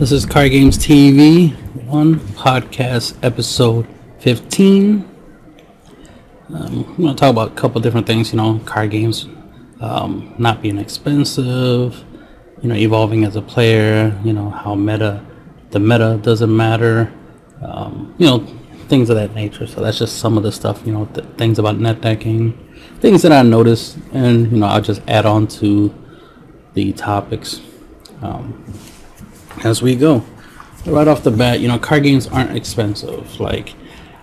This is Card Games TV, one podcast episode 15. Um, I'm going to talk about a couple different things, you know, card games um, not being expensive, you know, evolving as a player, you know, how meta, the meta doesn't matter, um, you know, things of that nature. So that's just some of the stuff, you know, th- things about net decking, things that I noticed, and, you know, I'll just add on to the topics um, as we go. Right off the bat, you know, card games aren't expensive. Like,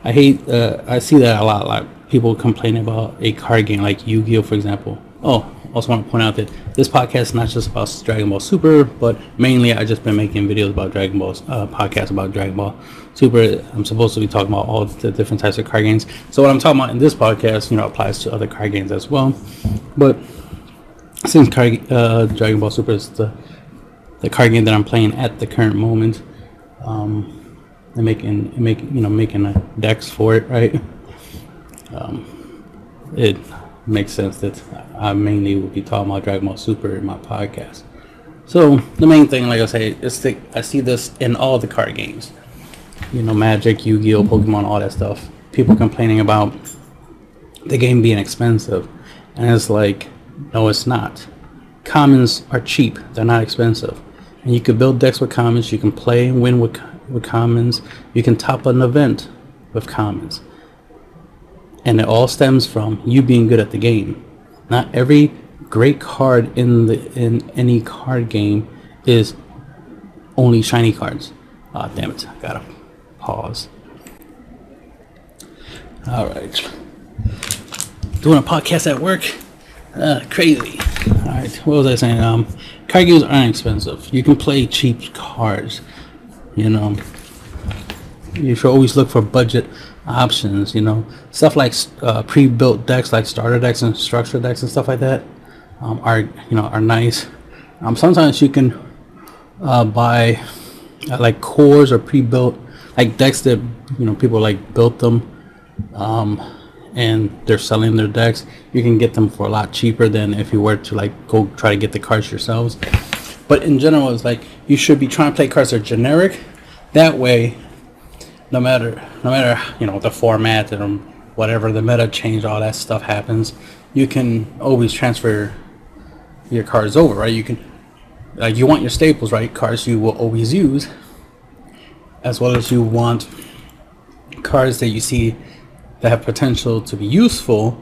I hate, uh, I see that a lot. Like, people complain about a card game like Yu Gi Oh!, for example. Oh, also want to point out that this podcast is not just about Dragon Ball Super, but mainly I've just been making videos about Dragon Ball, uh, podcasts about Dragon Ball Super. I'm supposed to be talking about all the different types of card games. So what I'm talking about in this podcast, you know, applies to other card games as well. But since card, uh, Dragon Ball Super is the the card game that I'm playing at the current moment, um, and making making you know making a decks for it, right? Um, it makes sense that I mainly will be talking about Dragon Ball Super in my podcast. So the main thing, like I say, is that I see this in all the card games. You know, Magic, Yu-Gi-Oh, Pokemon, all that stuff. People complaining about the game being expensive, and it's like, no, it's not. Commons are cheap; they're not expensive, and you can build decks with commons. You can play and win with with commons. You can top an event with commons and it all stems from you being good at the game. Not every great card in the in any card game is only shiny cards. Ah, oh, damn it! I gotta pause. All right, doing a podcast at work, uh, crazy. All right, what was I saying? Um, card games aren't expensive. You can play cheap cards. You know, you should always look for budget options, you know, stuff like uh, pre-built decks like starter decks and structure decks and stuff like that um, are you know are nice. Um, sometimes you can uh, buy uh, like cores or pre-built like decks that you know people like built them um, and they're selling their decks. You can get them for a lot cheaper than if you were to like go try to get the cards yourselves. But in general, it's like you should be trying to play cards that are generic. That way, no matter no matter you know the format and whatever the meta change, all that stuff happens. You can always transfer your cards over, right? You can like you want your staples, right? Cards you will always use, as well as you want cards that you see that have potential to be useful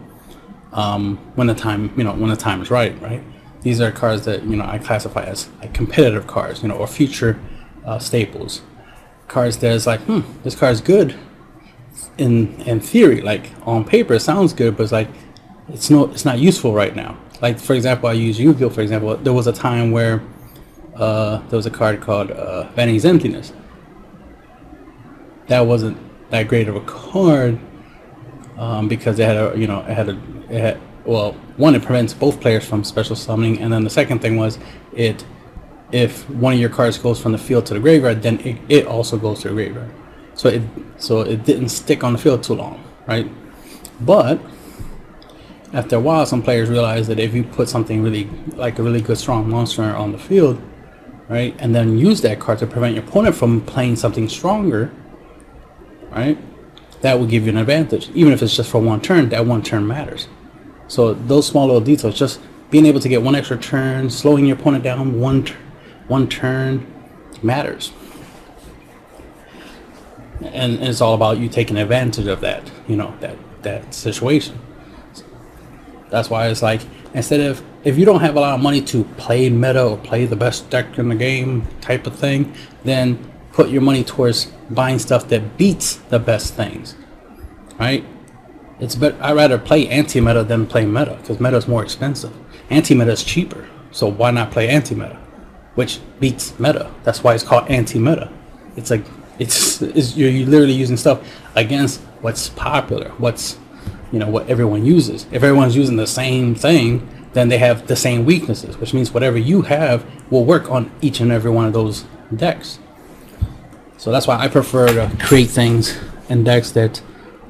um, when the time you know when the time is right, right? These are cards that you know I classify as like competitive cards, you know, or future uh, staples cards that's like, hmm, this card's good in in theory, like on paper it sounds good, but it's like it's no it's not useful right now. Like for example, I use Yu-Gi-Oh! For example, there was a time where uh, there was a card called uh, Vanity's Emptiness. That wasn't that great of a card um, because it had a you know it had a it had well one it prevents both players from special summoning, and then the second thing was it if one of your cards goes from the field to the graveyard, then it, it also goes to the graveyard. So it so it didn't stick on the field too long, right? But after a while, some players realize that if you put something really like a really good strong monster on the field, right, and then use that card to prevent your opponent from playing something stronger, right, that will give you an advantage. Even if it's just for one turn, that one turn matters. So those small little details, just being able to get one extra turn, slowing your opponent down one one turn matters. And it's all about you taking advantage of that, you know, that that situation. That's why it's like instead of if you don't have a lot of money to play meta or play the best deck in the game type of thing, then put your money towards buying stuff that beats the best things. Right? It's better I'd rather play anti-meta than play meta because meta is more expensive. Anti-meta is cheaper. So why not play anti-meta? which beats meta. That's why it's called anti-meta. It's like it's, it's you're, you're literally using stuff against what's popular, what's you know what everyone uses. If everyone's using the same thing, then they have the same weaknesses, which means whatever you have will work on each and every one of those decks. So that's why I prefer to create things in decks that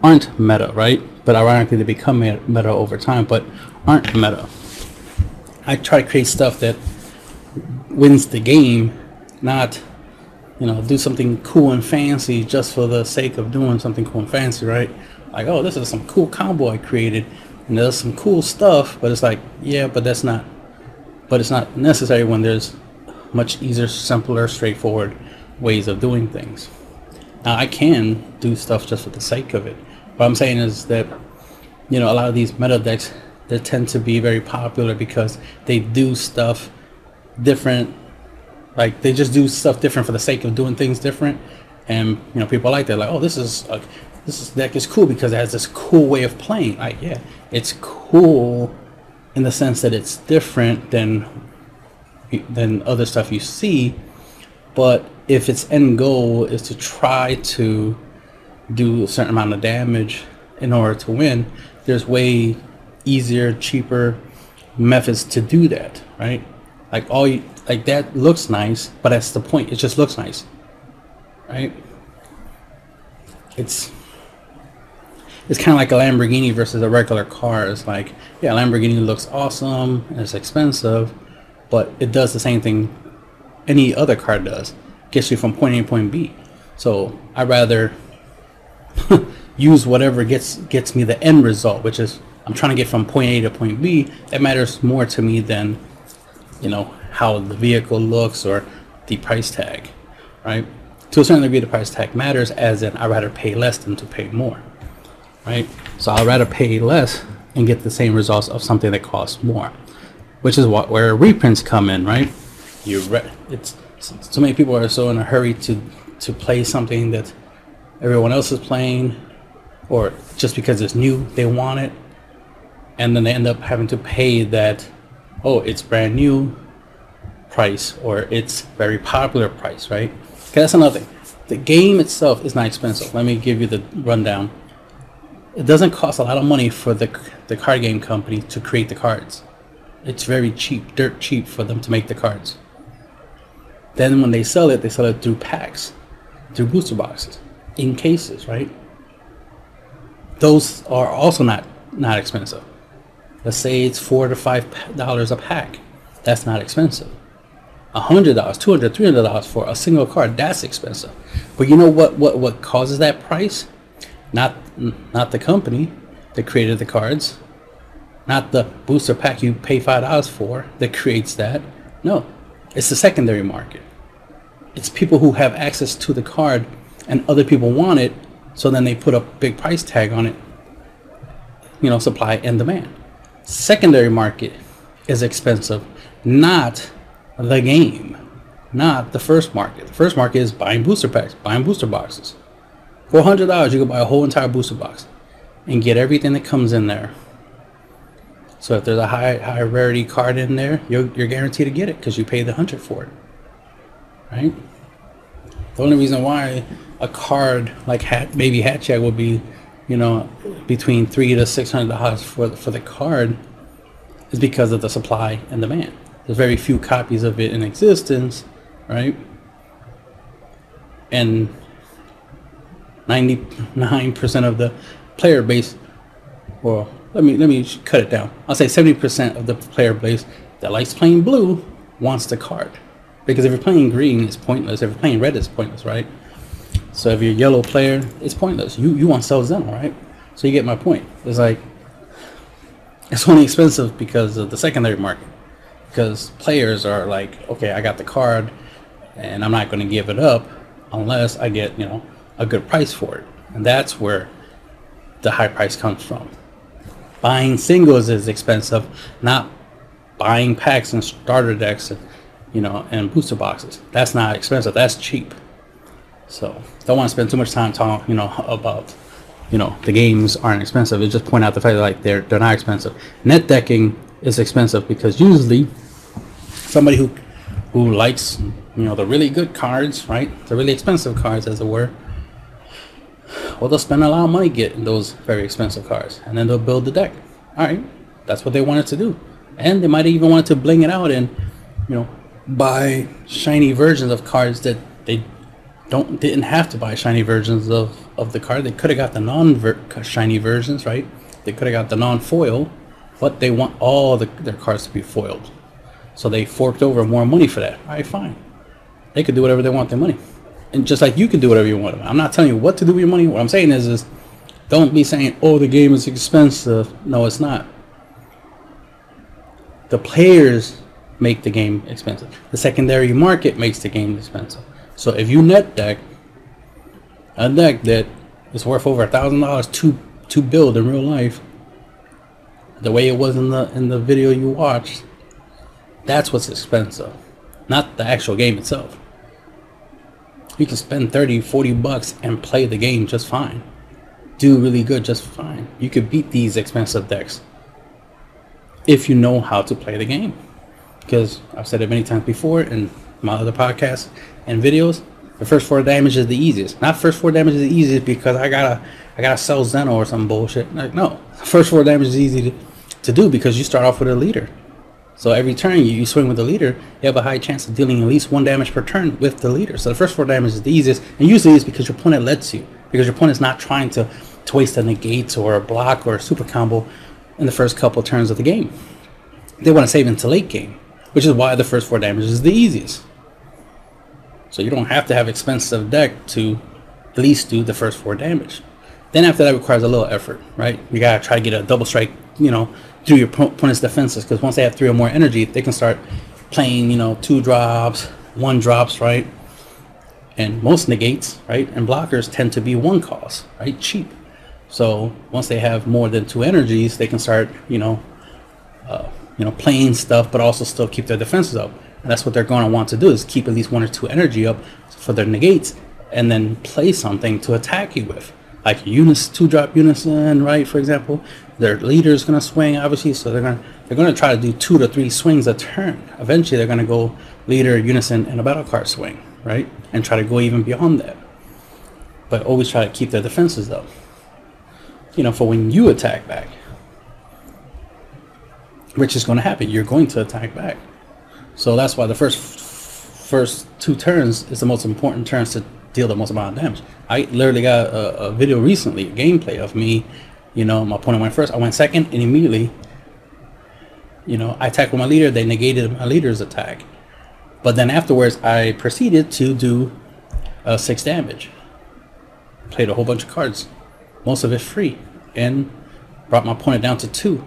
aren't meta, right? But ironically, they become meta over time, but aren't meta. I try to create stuff that wins the game, not you know, do something cool and fancy just for the sake of doing something cool and fancy, right? Like, oh, this is some cool combo I created, and there's some cool stuff, but it's like, yeah, but that's not, but it's not necessary when there's much easier, simpler, straightforward ways of doing things. Now, I can do stuff just for the sake of it. What I'm saying is that, you know, a lot of these meta decks, they tend to be very popular because they do stuff different like they just do stuff different for the sake of doing things different, and you know people like that. Like, oh, this is a, this is, deck is cool because it has this cool way of playing. Like, yeah, it's cool in the sense that it's different than than other stuff you see. But if its end goal is to try to do a certain amount of damage in order to win, there's way easier, cheaper methods to do that, right? Like all you, like that looks nice, but that's the point. It just looks nice, right? It's it's kind of like a Lamborghini versus a regular car. It's like, yeah, Lamborghini looks awesome and it's expensive, but it does the same thing any other car does. Gets you from point A to point B. So I'd rather use whatever gets gets me the end result, which is I'm trying to get from point A to point B. That matters more to me than you know how the vehicle looks or the price tag, right? To a certain degree, the price tag matters, as in I'd rather pay less than to pay more, right? So I'd rather pay less and get the same results of something that costs more, which is what where reprints come in, right? You re- it's so many people are so in a hurry to to play something that everyone else is playing, or just because it's new, they want it, and then they end up having to pay that oh, it's brand new price or it's very popular price, right? Okay, that's another thing. The game itself is not expensive. Let me give you the rundown. It doesn't cost a lot of money for the, the card game company to create the cards. It's very cheap, dirt cheap for them to make the cards. Then when they sell it, they sell it through packs, through booster boxes, in cases, right? Those are also not not expensive. Let's say it's four to five dollars a pack. That's not expensive. A hundred dollars, two hundred, three hundred dollars for a single card. That's expensive. But you know what? What what causes that price? Not not the company that created the cards. Not the booster pack you pay five dollars for that creates that. No, it's the secondary market. It's people who have access to the card and other people want it, so then they put a big price tag on it. You know, supply and demand secondary market is expensive, not the game, not the first market. The first market is buying booster packs, buying booster boxes. For hundred dollars, you can buy a whole entire booster box and get everything that comes in there. So if there's a high high rarity card in there, you're, you're guaranteed to get it because you paid the hundred for it, right? The only reason why a card like Hat Baby Hatchet would be you know, between three to six hundred dollars for the, for the card is because of the supply and demand. There's very few copies of it in existence, right? And 99% of the player base, well, let me let me cut it down. I'll say 70% of the player base that likes playing blue wants the card. Because if you're playing green, it's pointless. If you're playing red, it's pointless, right? So if you're a yellow player, it's pointless. You you want Cell Xeno, right? So you get my point. It's like it's only expensive because of the secondary market. Because players are like, okay, I got the card, and I'm not going to give it up unless I get you know a good price for it, and that's where the high price comes from. Buying singles is expensive, not buying packs and starter decks, and, you know, and booster boxes. That's not expensive. That's cheap. So don't want to spend too much time talking, you know, about you know the games aren't expensive. It just point out the fact that like they're they're not expensive. Net decking is expensive because usually somebody who who likes you know the really good cards, right? The really expensive cards, as it were. Well, they'll spend a lot of money getting those very expensive cards, and then they'll build the deck. All right, that's what they wanted to do, and they might even want to bling it out and you know buy shiny versions of cards that they don't didn't have to buy shiny versions of of the card. They could have got the non shiny versions, right? They could have got the non foil, but they want all the, their cards to be foiled. So they forked over more money for that. All right, fine. They could do whatever they want with their money. And just like you can do whatever you want. I'm not telling you what to do with your money. What I'm saying is, is don't be saying, "Oh, the game is expensive." No, it's not. The players make the game expensive. The secondary market makes the game expensive. So if you net deck a deck that is worth over a thousand dollars to to build in real life, the way it was in the in the video you watched, that's what's expensive, not the actual game itself. You can spend 30, 40 bucks and play the game just fine. Do really good just fine. You could beat these expensive decks if you know how to play the game. Because I've said it many times before in my other podcasts and videos, the first four damage is the easiest. Not first four damage is the easiest because I gotta I gotta Cell Xeno or some bullshit. Like no, first four damage is easy to, to do because you start off with a leader. So every turn you, you swing with the leader, you have a high chance of dealing at least one damage per turn with the leader. So the first four damage is the easiest, and usually it's because your opponent lets you, because your opponent's not trying to, to waste a negate or a block or a super combo in the first couple turns of the game. They want to save into late game, which is why the first four damage is the easiest. So you don't have to have expensive deck to at least do the first four damage. Then after that requires a little effort, right? You gotta try to get a double strike, you know, through your opponent's defenses because once they have three or more energy, they can start playing, you know, two drops, one drops, right? And most negates, right, and blockers tend to be one cost, right? Cheap. So once they have more than two energies, they can start, you know, uh, you know, playing stuff, but also still keep their defenses up. And that's what they're going to want to do is keep at least one or two energy up for their negates, and then play something to attack you with, like unis two drop unison, right? For example, their leader is going to swing, obviously, so they're going to they're going to try to do two to three swings a turn. Eventually, they're going to go leader, unison, and a battle card swing, right? And try to go even beyond that. But always try to keep their defenses up. You know, for when you attack back, which is going to happen. You're going to attack back. So that's why the first first two turns is the most important turns to deal the most amount of damage. I literally got a, a video recently, a gameplay of me. You know, my opponent went first. I went second, and immediately, you know, I attacked with my leader. They negated my leader's attack. But then afterwards, I proceeded to do uh, six damage. Played a whole bunch of cards, most of it free, and brought my opponent down to two.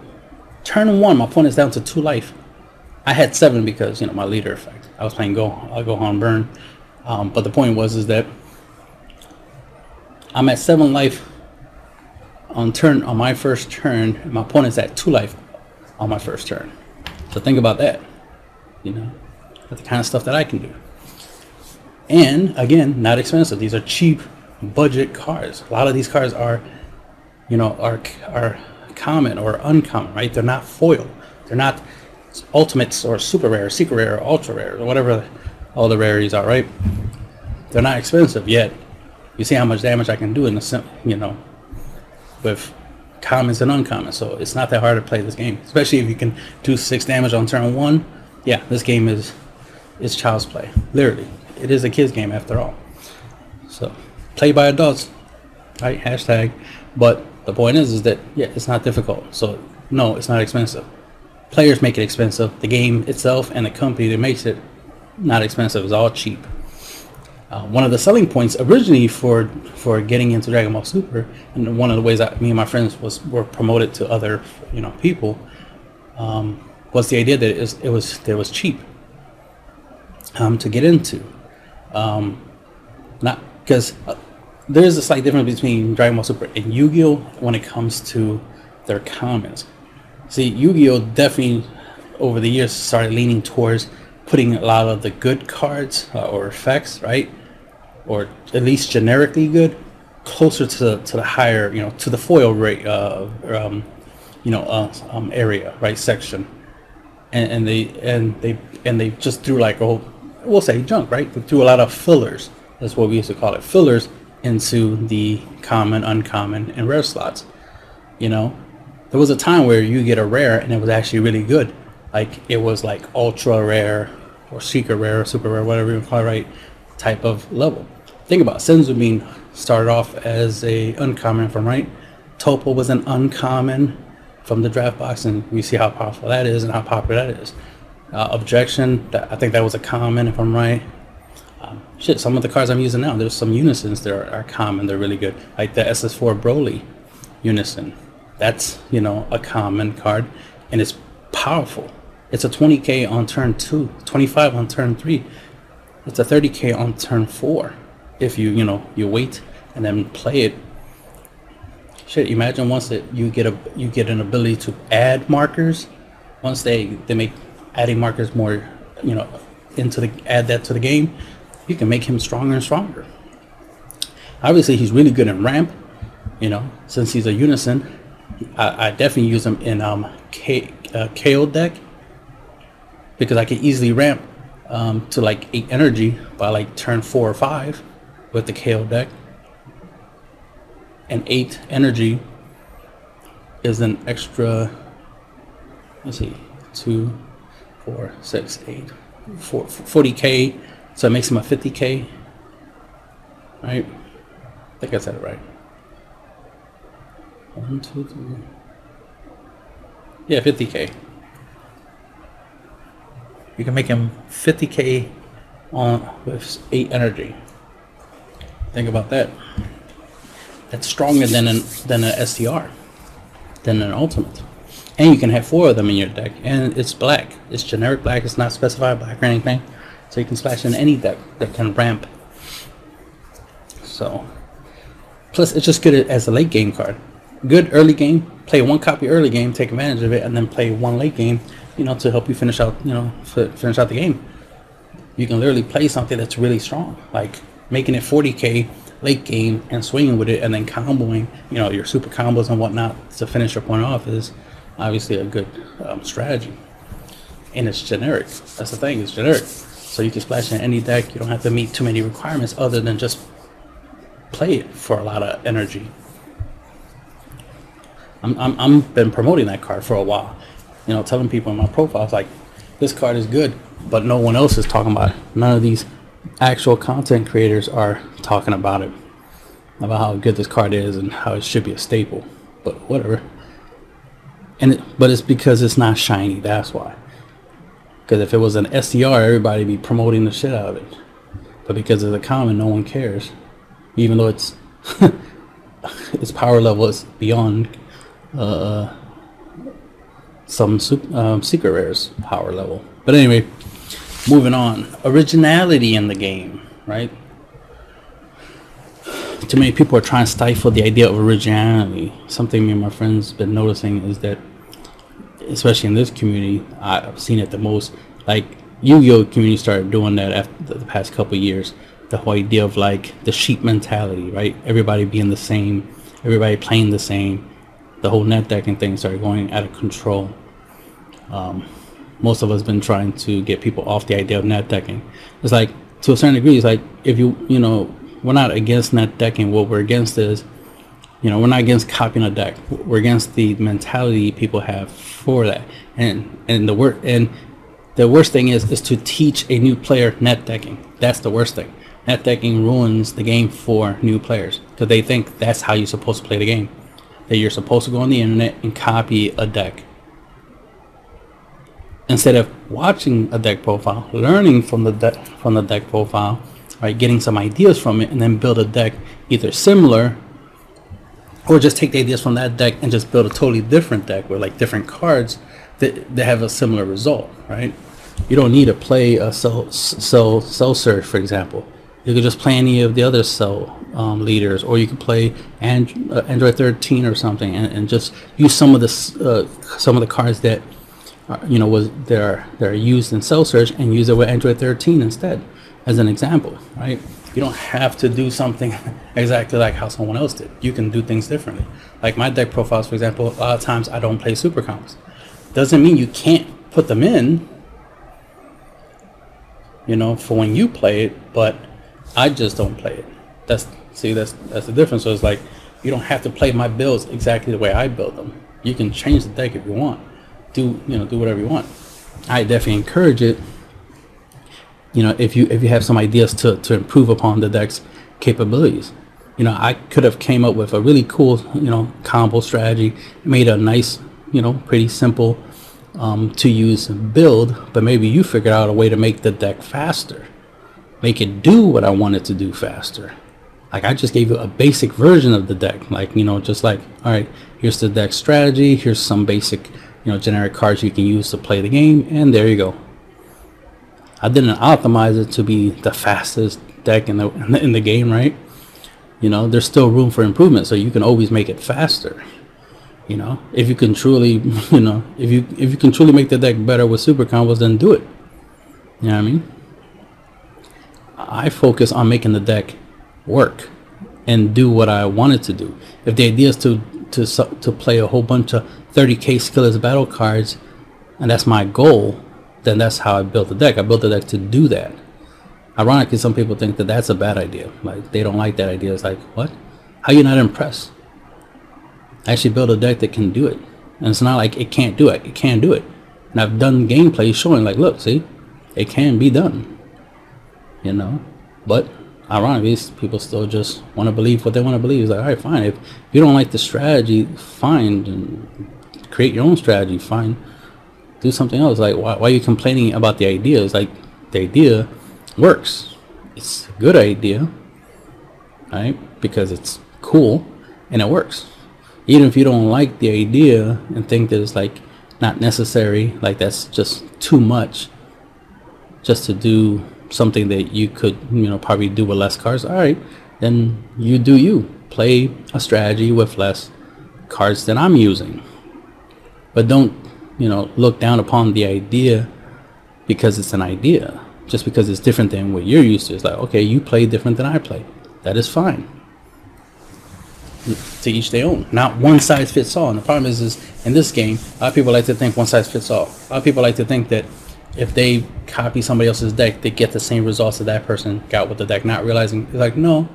Turn one, my opponent's down to two life. I had seven because you know my leader effect. I was playing go, I'll go on burn. Um, but the point was is that I'm at seven life on turn on my first turn. And my opponent's at two life on my first turn. So think about that. You know, that's the kind of stuff that I can do. And again, not expensive. These are cheap budget cars. A lot of these cars are, you know, are are common or uncommon, right? They're not foil. They're not ultimates or super rare, secret rare, ultra rare, or whatever all the rarities are, right? They're not expensive yet. You see how much damage I can do in the sim, you know, with commons and uncommons. So it's not that hard to play this game, especially if you can do six damage on turn one. Yeah, this game is is child's play. Literally, it is a kids game after all. So play by adults, right? Hashtag. But the point is, is that yeah, it's not difficult. So no, it's not expensive. Players make it expensive. The game itself and the company that makes it not expensive is all cheap. Uh, one of the selling points originally for for getting into Dragon Ball Super, and one of the ways that me and my friends was were promoted to other you know people, um, was the idea that it was it was, it was cheap um, to get into. Um, not because uh, there is a slight difference between Dragon Ball Super and Yu-Gi-Oh when it comes to their commons. See, Yu-Gi-Oh definitely over the years started leaning towards putting a lot of the good cards uh, or effects, right, or at least generically good, closer to to the higher, you know, to the foil rate, uh, um, you know, uh, um, area, right, section, and, and they and they and they just threw like a whole, we'll say junk, right? They threw a lot of fillers. That's what we used to call it, fillers into the common, uncommon, and rare slots. You know, there was a time where you get a rare and it was actually really good. Like it was like ultra rare or secret rare, super rare, whatever you call it, right? Type of level. Think about it. Senzu Bean started off as a uncommon from right. Toppo was an uncommon from the draft box, and we see how powerful that is and how popular that is. Uh, objection, that, I think that was a common if I'm right. Um, shit, some of the cards I'm using now, there's some unisons that are, are common. They're really good, like the SS4 Broly unison. That's you know a common card, and it's powerful. It's a 20k on turn two, 25 on turn three. It's a 30k on turn four. If you you know you wait and then play it. Shit, imagine once that you get a you get an ability to add markers. Once they they make adding markers more, you know, into the add that to the game, you can make him stronger and stronger. Obviously, he's really good in ramp. You know, since he's a unison, I, I definitely use him in um K, uh, KO deck because I can easily ramp um, to like eight energy by like turn four or five with the KO deck. And 8 energy is an extra let's see 2 4 6 8 4, 40k so it makes him a 50k right? I think I said it right. One two three. Yeah 50k you can make him 50k on with 8 energy think about that that's stronger than an than an STR, than an ultimate. And you can have four of them in your deck, and it's black. It's generic black. It's not specified black or anything, so you can splash in any deck that can ramp. So, plus it's just good as a late game card. Good early game. Play one copy early game, take advantage of it, and then play one late game. You know, to help you finish out. You know, finish out the game. You can literally play something that's really strong, like making it 40k late game and swinging with it and then comboing, you know, your super combos and whatnot to finish your point off is obviously a good um, strategy. And it's generic. That's the thing, it's generic. So you can splash in any deck. You don't have to meet too many requirements other than just play it for a lot of energy. I'm, I'm, I'm been promoting that card for a while. You know, telling people in my profiles like, this card is good, but no one else is talking about it. None of these actual content creators are talking about it, about how good this card is and how it should be a staple. But whatever. And it, but it's because it's not shiny. That's why. Because if it was an STR, everybody be promoting the shit out of it. But because it's a common, no one cares, even though it's its power level is beyond uh, some super, um, secret rares power level. But anyway, moving on. Originality in the game, right? Too many people are trying to stifle the idea of originality. Something me and my friends been noticing is that, especially in this community, I've seen it the most. Like Yu-Gi-Oh community started doing that after the past couple years. The whole idea of like the sheep mentality, right? Everybody being the same, everybody playing the same. The whole net decking thing started going out of control. Um, most of us been trying to get people off the idea of net decking. It's like to a certain degree, it's like if you you know we're not against net decking. What we're against is you know we're not against copying a deck. We're against the mentality people have for that. And and the worst and the worst thing is is to teach a new player net decking. That's the worst thing. Net decking ruins the game for new players because they think that's how you're supposed to play the game. That you're supposed to go on the internet and copy a deck instead of watching a deck profile, learning from the deck from the deck profile, right, getting some ideas from it, and then build a deck either similar or just take the ideas from that deck and just build a totally different deck with like different cards that, that have a similar result, right? You don't need to play a cell cell cell surge, for example. You could just play any of the other cell um, leaders, or you could play and, uh, Android 13 or something, and, and just use some of the uh, some of the cards that uh, you know, was they're they're used in cell search and use it with Android 13 instead, as an example, right? You don't have to do something exactly like how someone else did. You can do things differently. Like my deck profiles, for example, a lot of times I don't play super comps. Doesn't mean you can't put them in, you know, for when you play it, but I just don't play it. That's see, that's that's the difference. So it's like you don't have to play my builds exactly the way I build them. You can change the deck if you want do you know do whatever you want. I definitely encourage it. You know, if you if you have some ideas to to improve upon the deck's capabilities. You know, I could have came up with a really cool you know combo strategy, made a nice you know pretty simple um, to use build, but maybe you figured out a way to make the deck faster, make it do what I wanted to do faster. Like I just gave you a basic version of the deck. Like, you know, just like, all right, here's the deck strategy. Here's some basic, you know, generic cards you can use to play the game. And there you go. I didn't optimize it to be the fastest deck in the, in the, game, right? You know, there's still room for improvement. So you can always make it faster. You know, if you can truly, you know, if you if you can truly make the deck better with super combos, then do it. You know what I mean? I focus on making the deck work and do what I wanted to do. If the idea is to to to play a whole bunch of 30k skillless battle cards, and that's my goal, then that's how I built the deck. I built the deck to do that. Ironically, some people think that that's a bad idea. Like they don't like that idea. It's like, what? How you not impressed? I actually built a deck that can do it. And it's not like it can't do it. It can do it. And I've done gameplay showing like, look, see, it can be done. You know? But ironically, people still just want to believe what they want to believe. It's like, all right, fine. If you don't like the strategy, fine. And create your own strategy, fine. Do something else. Like, why, why are you complaining about the idea? Like, the idea works. It's a good idea, right? Because it's cool and it works even if you don't like the idea and think that it's like not necessary, like that's just too much just to do something that you could, you know, probably do with less cards, all right, then you do you. Play a strategy with less cards than I'm using. But don't, you know, look down upon the idea because it's an idea. Just because it's different than what you're used to. It's like, okay, you play different than I play. That is fine to each their own. Not one size fits all. And the problem is, is in this game, a lot of people like to think one size fits all. A lot of people like to think that if they copy somebody else's deck, they get the same results that that person got with the deck, not realizing like no,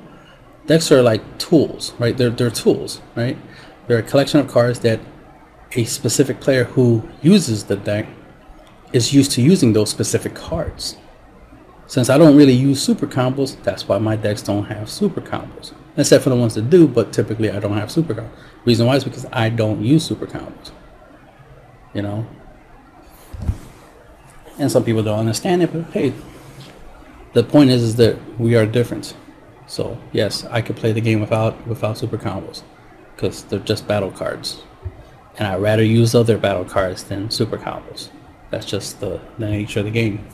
decks are like tools, right? They're they're tools, right? They're a collection of cards that a specific player who uses the deck is used to using those specific cards. Since I don't really use super combos, that's why my decks don't have super combos except for the ones that do, but typically I don't have super combos. Reason why is because I don't use super combos. You know? And some people don't understand it, but hey, the point is, is that we are different. So yes, I could play the game without without super combos because they're just battle cards, and I'd rather use other battle cards than super combos. That's just the, the nature of the game.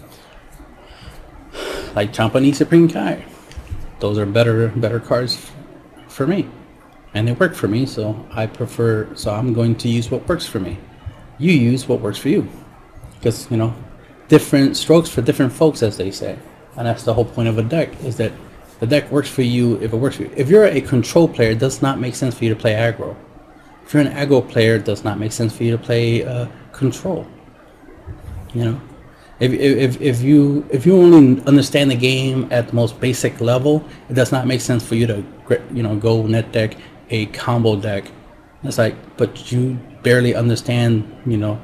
Like Champagny Supreme Kai. Those are better better cards for me. And they work for me so i prefer so i'm going to use what works for me. You use what works for you. Because you know different strokes for different folks as they say. And that's the whole point of a deck is that the deck works for you if it works for you. If you're a control player it does not make sense for you to play aggro if you're an aggro player it does not make sense for you to play uh, control you know if, if, if you if you only understand the game at the most basic level, it does not make sense for you to you know go net deck a combo deck. It's like, but you barely understand you know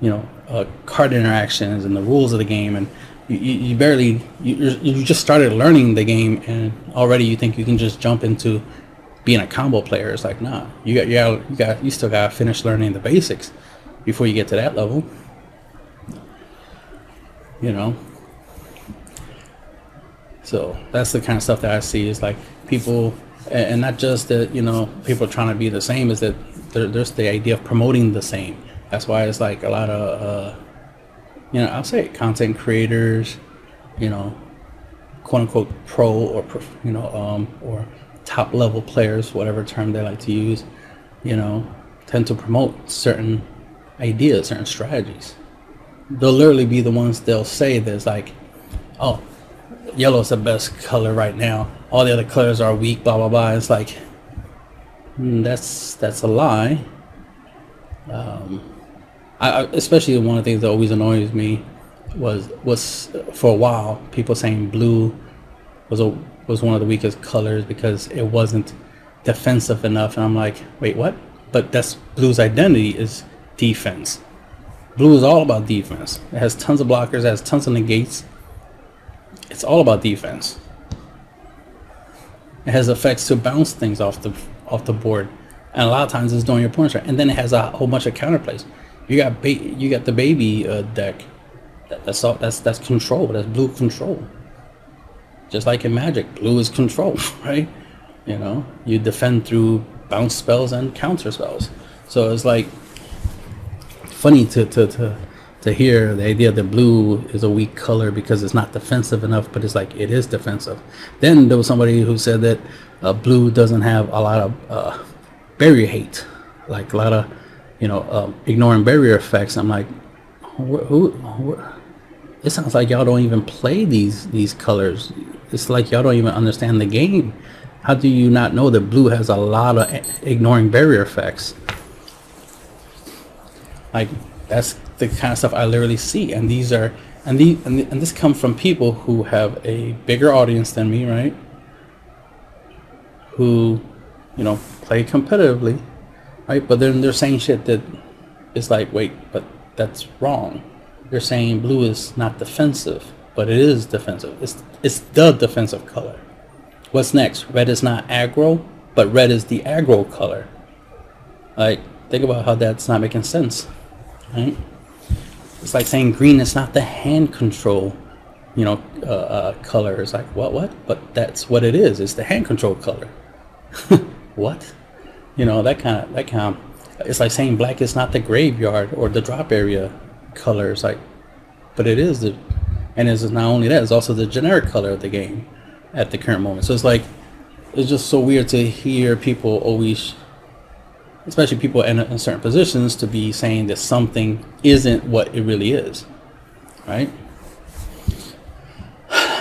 you know uh, card interactions and the rules of the game, and you, you barely you you just started learning the game, and already you think you can just jump into being a combo player. is like, nah, you got you got you got you still got to finish learning the basics before you get to that level you know. So that's the kind of stuff that I see is like people, and not just that you know people trying to be the same, is that there's the idea of promoting the same. That's why it's like a lot of, uh, you know, I'll say content creators, you know, quote unquote pro or you know, um, or top level players, whatever term they like to use, you know, tend to promote certain ideas, certain strategies they'll literally be the ones they'll say that's like, oh, yellow's the best color right now. All the other colors are weak. Blah blah blah. It's like mm, that's that's a lie. Um, I, especially one of the things that always annoys me was was for a while people saying blue was a was one of the weakest colors because it wasn't defensive enough, and I'm like, wait, what? But that's blue's identity is defense. Blue is all about defense. It has tons of blockers, it has tons of negates. It's all about defense. It has effects to bounce things off the off the board, and a lot of times it's doing your points right. And then it has a whole bunch of counterplays. You got ba- you got the baby uh, deck. That, that's all. That's that's control. That's blue control. Just like in Magic, blue is control, right? You know, you defend through bounce spells and counter spells. So it's like funny to to to to hear the idea that blue is a weak color because it's not defensive enough, but it's like it is defensive. Then there was somebody who said that uh, blue doesn't have a lot of uh, barrier hate, like a lot of you know um, ignoring barrier effects. I'm like, who, who, who? It sounds like y'all don't even play these these colors. It's like y'all don't even understand the game. How do you not know that blue has a lot of ignoring barrier effects? Like that's the kind of stuff I literally see, and these are and the and, the, and this comes from people who have a bigger audience than me, right? Who, you know, play competitively, right? But then they're saying shit that is like, wait, but that's wrong. They're saying blue is not defensive, but it is defensive. It's it's the defensive color. What's next? Red is not aggro, but red is the aggro color. Like, think about how that's not making sense, right? It's like saying green is not the hand control, you know, uh, uh, color. It's like what, what? But that's what it is. It's the hand control color. what? You know that kind of that kind of. It's like saying black is not the graveyard or the drop area color. It's like, but it is the, and it's not only that. It's also the generic color of the game at the current moment. So it's like, it's just so weird to hear people always especially people in, in certain positions, to be saying that something isn't what it really is, right?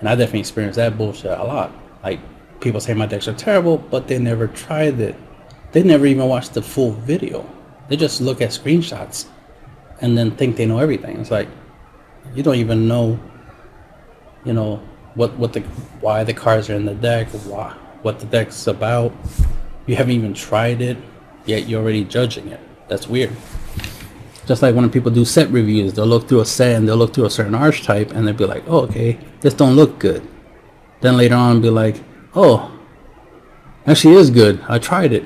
And I definitely experienced that bullshit a lot. Like people say my decks are terrible, but they never tried it. They never even watched the full video. They just look at screenshots and then think they know everything. It's like you don't even know, you know, what what the why the cards are in the deck, why what the deck's about. You haven't even tried it yet you're already judging it. That's weird. Just like when people do set reviews, they'll look through a set and they'll look through a certain archetype and they'll be like, oh, okay, this don't look good. Then later on be like, oh, actually is good. I tried it.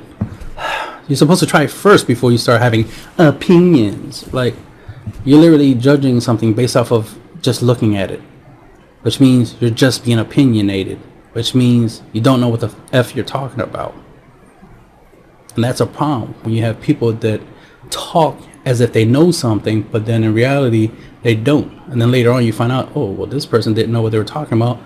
You're supposed to try it first before you start having opinions. Like, you're literally judging something based off of just looking at it. Which means you're just being opinionated. Which means you don't know what the F you're talking about. And that's a problem when you have people that talk as if they know something, but then in reality, they don't. And then later on, you find out, oh, well, this person didn't know what they were talking about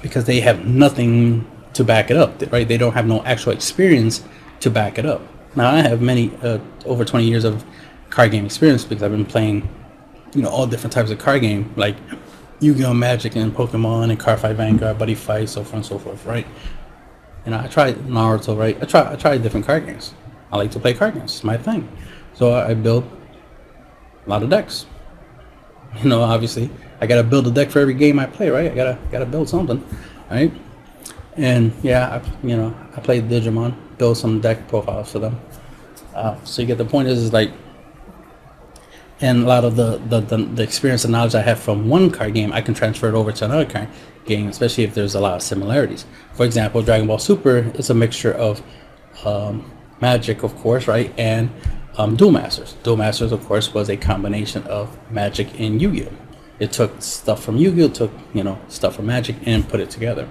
because they have nothing to back it up, right? They don't have no actual experience to back it up. Now, I have many, uh, over 20 years of card game experience because I've been playing, you know, all different types of card game, like Yu-Gi-Oh! Magic and Pokemon and Cardfight Vanguard, Buddy Fight, so forth and so forth, right? Know, I tried Naruto, right? I try I tried different card games. I like to play card games. It's my thing. So I built a lot of decks. You know, obviously, I gotta build a deck for every game I play, right? I gotta gotta build something, right? And yeah, I, you know, I played Digimon, build some deck profiles for them. Uh, so you get the point is, is like, and a lot of the, the, the, the experience and knowledge I have from one card game, I can transfer it over to another card game, especially if there's a lot of similarities. For example, Dragon Ball Super is a mixture of um, Magic, of course, right, and um, Duel Masters. Duel Masters, of course, was a combination of Magic and Yu-Gi-Oh. It took stuff from Yu-Gi-Oh, took you know stuff from Magic, and put it together.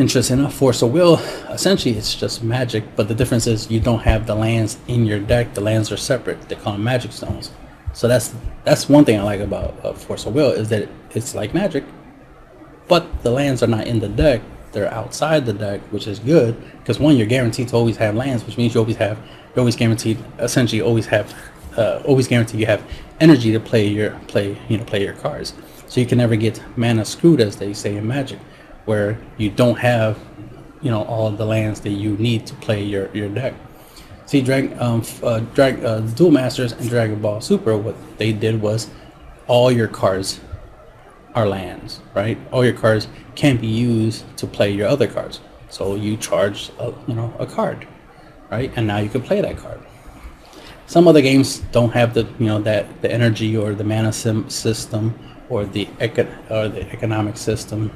Interesting a Force of Will, essentially it's just Magic, but the difference is you don't have the lands in your deck. The lands are separate. They call them Magic Stones. So that's that's one thing I like about uh, Force of Will is that it's like Magic, but the lands are not in the deck; they're outside the deck, which is good because one, you're guaranteed to always have lands, which means you always have, you're always guaranteed, essentially, always have, uh, always guaranteed you have energy to play your play, you know, play your cards. So you can never get mana screwed, as they say in Magic, where you don't have, you know, all the lands that you need to play your your deck. See, Drag, um, uh, Drag, uh, Duel Masters and Dragon Ball Super, what they did was all your cards are lands, right? All your cards can be used to play your other cards. So you charge, a, you know, a card, right? And now you can play that card. Some other games don't have the, you know, that the energy or the mana system or the eco- or the economic system,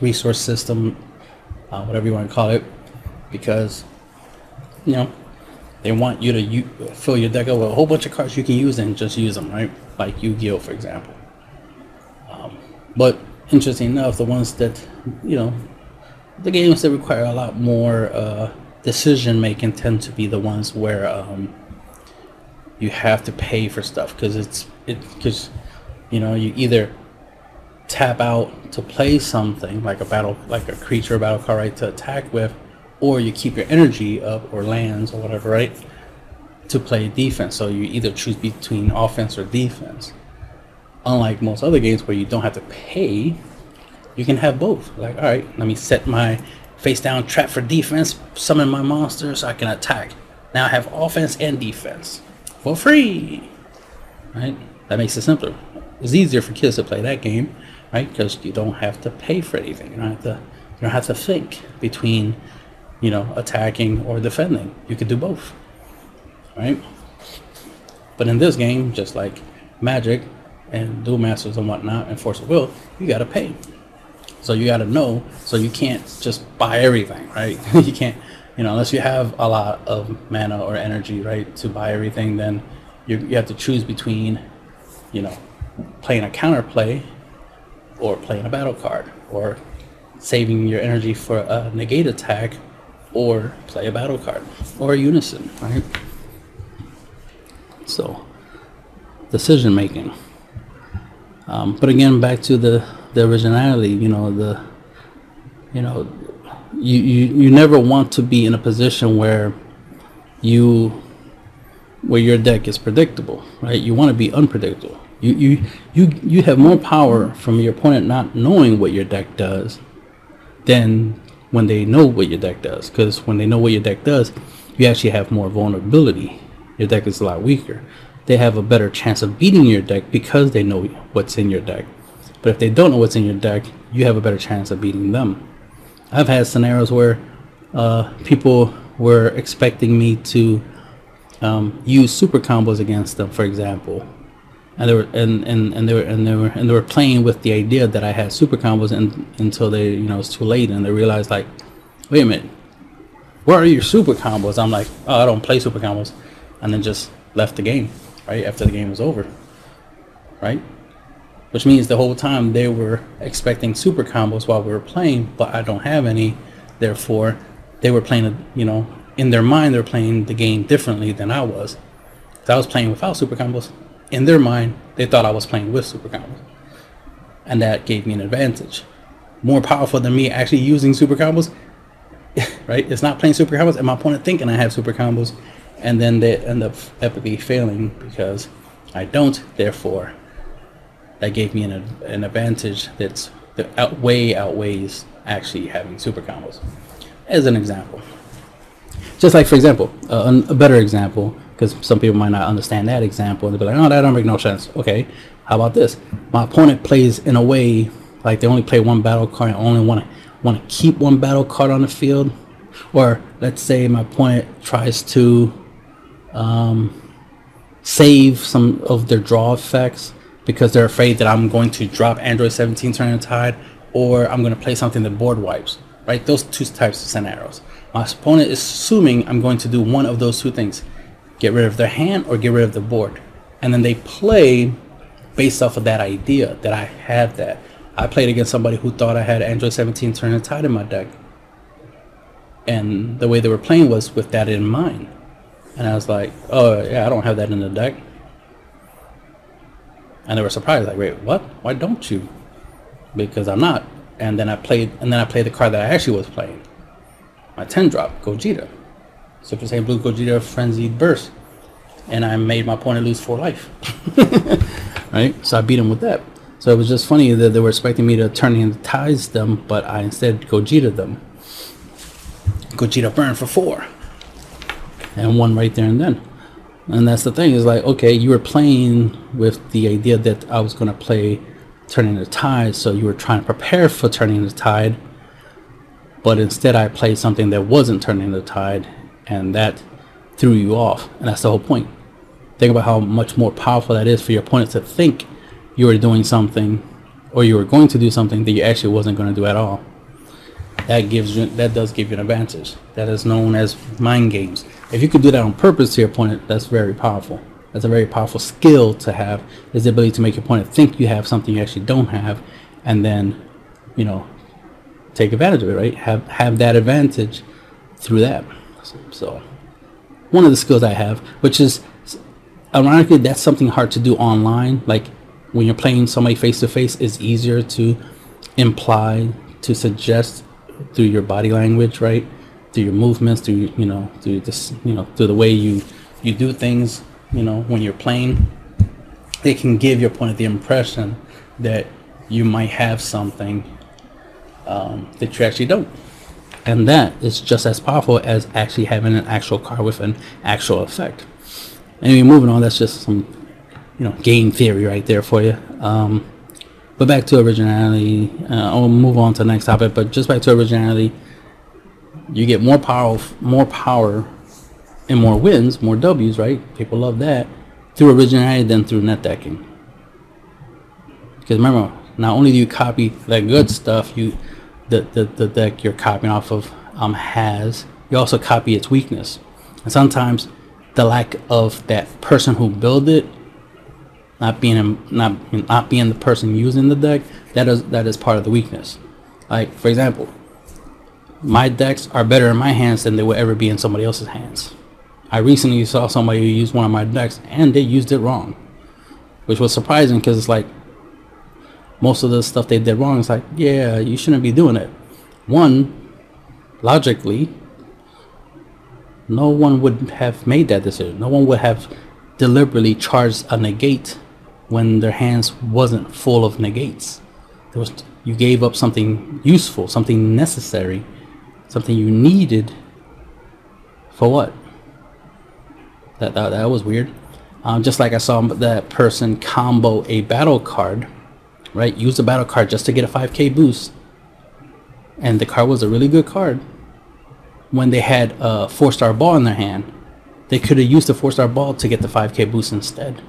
resource system, uh, whatever you want to call it, because you know, they want you to u- fill your deck up with a whole bunch of cards you can use and just use them, right? Like Yu-Gi-Oh, for example. Um, But interesting enough, the ones that you know, the games that require a lot more uh, decision making tend to be the ones where um, you have to pay for stuff because it's it because you know you either tap out to play something like a battle like a creature battle card right to attack with or you keep your energy up or lands or whatever right to play defense. So you either choose between offense or defense. Unlike most other games where you don't have to pay you can have both. Like all right let me set my face down trap for defense summon my monsters so i can attack. Now i have offense and defense for free right? That makes it simpler. It's easier for kids to play that game right? Because you don't have to pay for anything. You don't have to you don't have to think between you know attacking or defending. You could do both, right? But in this game, just like Magic and Duel Masters and whatnot and Force of Will, you got to pay. So you got to know. So you can't just buy everything, right? you can't, you know, unless you have a lot of mana or energy, right, to buy everything. Then you you have to choose between, you know, playing a counterplay or playing a battle card, or saving your energy for a negate attack, or play a battle card, or a unison, right? So, decision making. Um, but again, back to the the originality. You know the, you know, you, you you never want to be in a position where you where your deck is predictable, right? You want to be unpredictable. You you you you have more power from your opponent not knowing what your deck does than when they know what your deck does. Because when they know what your deck does, you actually have more vulnerability. Your deck is a lot weaker. They have a better chance of beating your deck because they know what's in your deck. But if they don't know what's in your deck, you have a better chance of beating them. I've had scenarios where uh, people were expecting me to um, use super combos against them, for example, and they were and, and, and they were and they were and they were playing with the idea that I had super combos and until they you know it's too late and they realized like wait a minute where are your super combos? I'm like oh I don't play super combos. And then just left the game right after the game was over right? Which means the whole time they were expecting super combos while we were playing but I don't have any. Therefore they were playing you know in their mind they're playing the game differently than I was. I was playing without super combos in their mind, they thought I was playing with super combos. And that gave me an advantage. More powerful than me actually using super combos, right? It's not playing super combos and my opponent thinking I have super combos. And then they end up epically failing because I don't. Therefore, that gave me an, an advantage that's that way outweighs actually having super combos. As an example. Just like, for example, uh, a better example because some people might not understand that example and they'll be like, oh, that don't make no sense. Okay, how about this? My opponent plays in a way like they only play one battle card and only want to want to keep one battle card on the field, or let's say my opponent tries to um, save some of their draw effects because they're afraid that I'm going to drop Android 17 turn Turning Tide or I'm going to play something that board wipes. Right, those two types of scenarios. My opponent is assuming I'm going to do one of those two things get rid of their hand or get rid of the board. And then they play based off of that idea that I have that. I played against somebody who thought I had Android 17 turn Turning Tide in my deck. And the way they were playing was with that in mind. And I was like, oh, yeah, I don't have that in the deck. And they were surprised, like, wait, what? Why don't you? Because I'm not. And then I played, and then I played the card that I actually was playing. My 10 drop, Gogeta. Super Saiyan Blue Gogeta Frenzied Burst. And I made my opponent lose four life. right? So I beat him with that. So it was just funny that they were expecting me to turn and ties them, but I instead Gogeta them. Gogeta burn for four. And one right there and then. And that's the thing, is like, okay, you were playing with the idea that I was gonna play turning the tide, so you were trying to prepare for turning the tide. But instead I played something that wasn't turning the tide and that threw you off. And that's the whole point. Think about how much more powerful that is for your opponent to think you were doing something or you were going to do something that you actually wasn't going to do at all. That gives you that does give you an advantage. That is known as mind games. If you could do that on purpose to your opponent, that's very powerful. That's a very powerful skill to have is the ability to make your opponent think you have something you actually don't have and then, you know, take advantage of it, right? Have have that advantage through that. So, one of the skills I have, which is ironically, that's something hard to do online. Like when you're playing somebody face to face, it's easier to imply, to suggest through your body language, right? Through your movements, through you know, through this, you know, through the way you you do things, you know, when you're playing, it can give your opponent the impression that you might have something um, that you actually don't. And that is just as powerful as actually having an actual card with an actual effect. Anyway, moving on, that's just some, you know, game theory right there for you. Um, but back to originality. Uh, I'll move on to the next topic, but just back to originality. You get more power, more power, and more wins, more W's, right? People love that through originality than through net decking. Because remember, not only do you copy that good stuff, you the, the, the deck you're copying off of um, has, you also copy its weakness. And sometimes the lack of that person who built it not being not not being the person using the deck that is that is part of the weakness like for example my decks are better in my hands than they would ever be in somebody else's hands i recently saw somebody who used one of my decks and they used it wrong which was surprising because it's like most of the stuff they did wrong is like yeah you shouldn't be doing it one logically no one would have made that decision no one would have deliberately charged a negate when their hands wasn't full of negates. There was you gave up something useful, something necessary, something you needed. For what? That that, that was weird. Um, just like I saw that person combo a battle card, right? Use a battle card just to get a 5k boost. And the card was a really good card. When they had a 4 star ball in their hand, they could have used the 4 star ball to get the 5k boost instead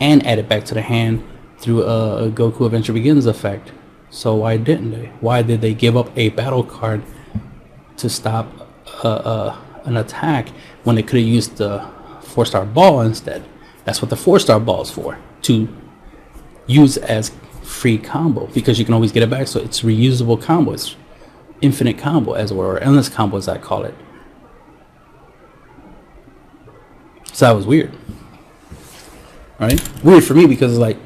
and add it back to the hand through a, Goku Adventure Begins effect. So why didn't they? Why did they give up a battle card to stop an attack when they could have used the four star ball instead? That's what the four star ball is for to use as free combo because you can always get it back. So it's reusable combo. It's infinite combo as were, or endless combo as I call it. So that was weird right? Weird for me because like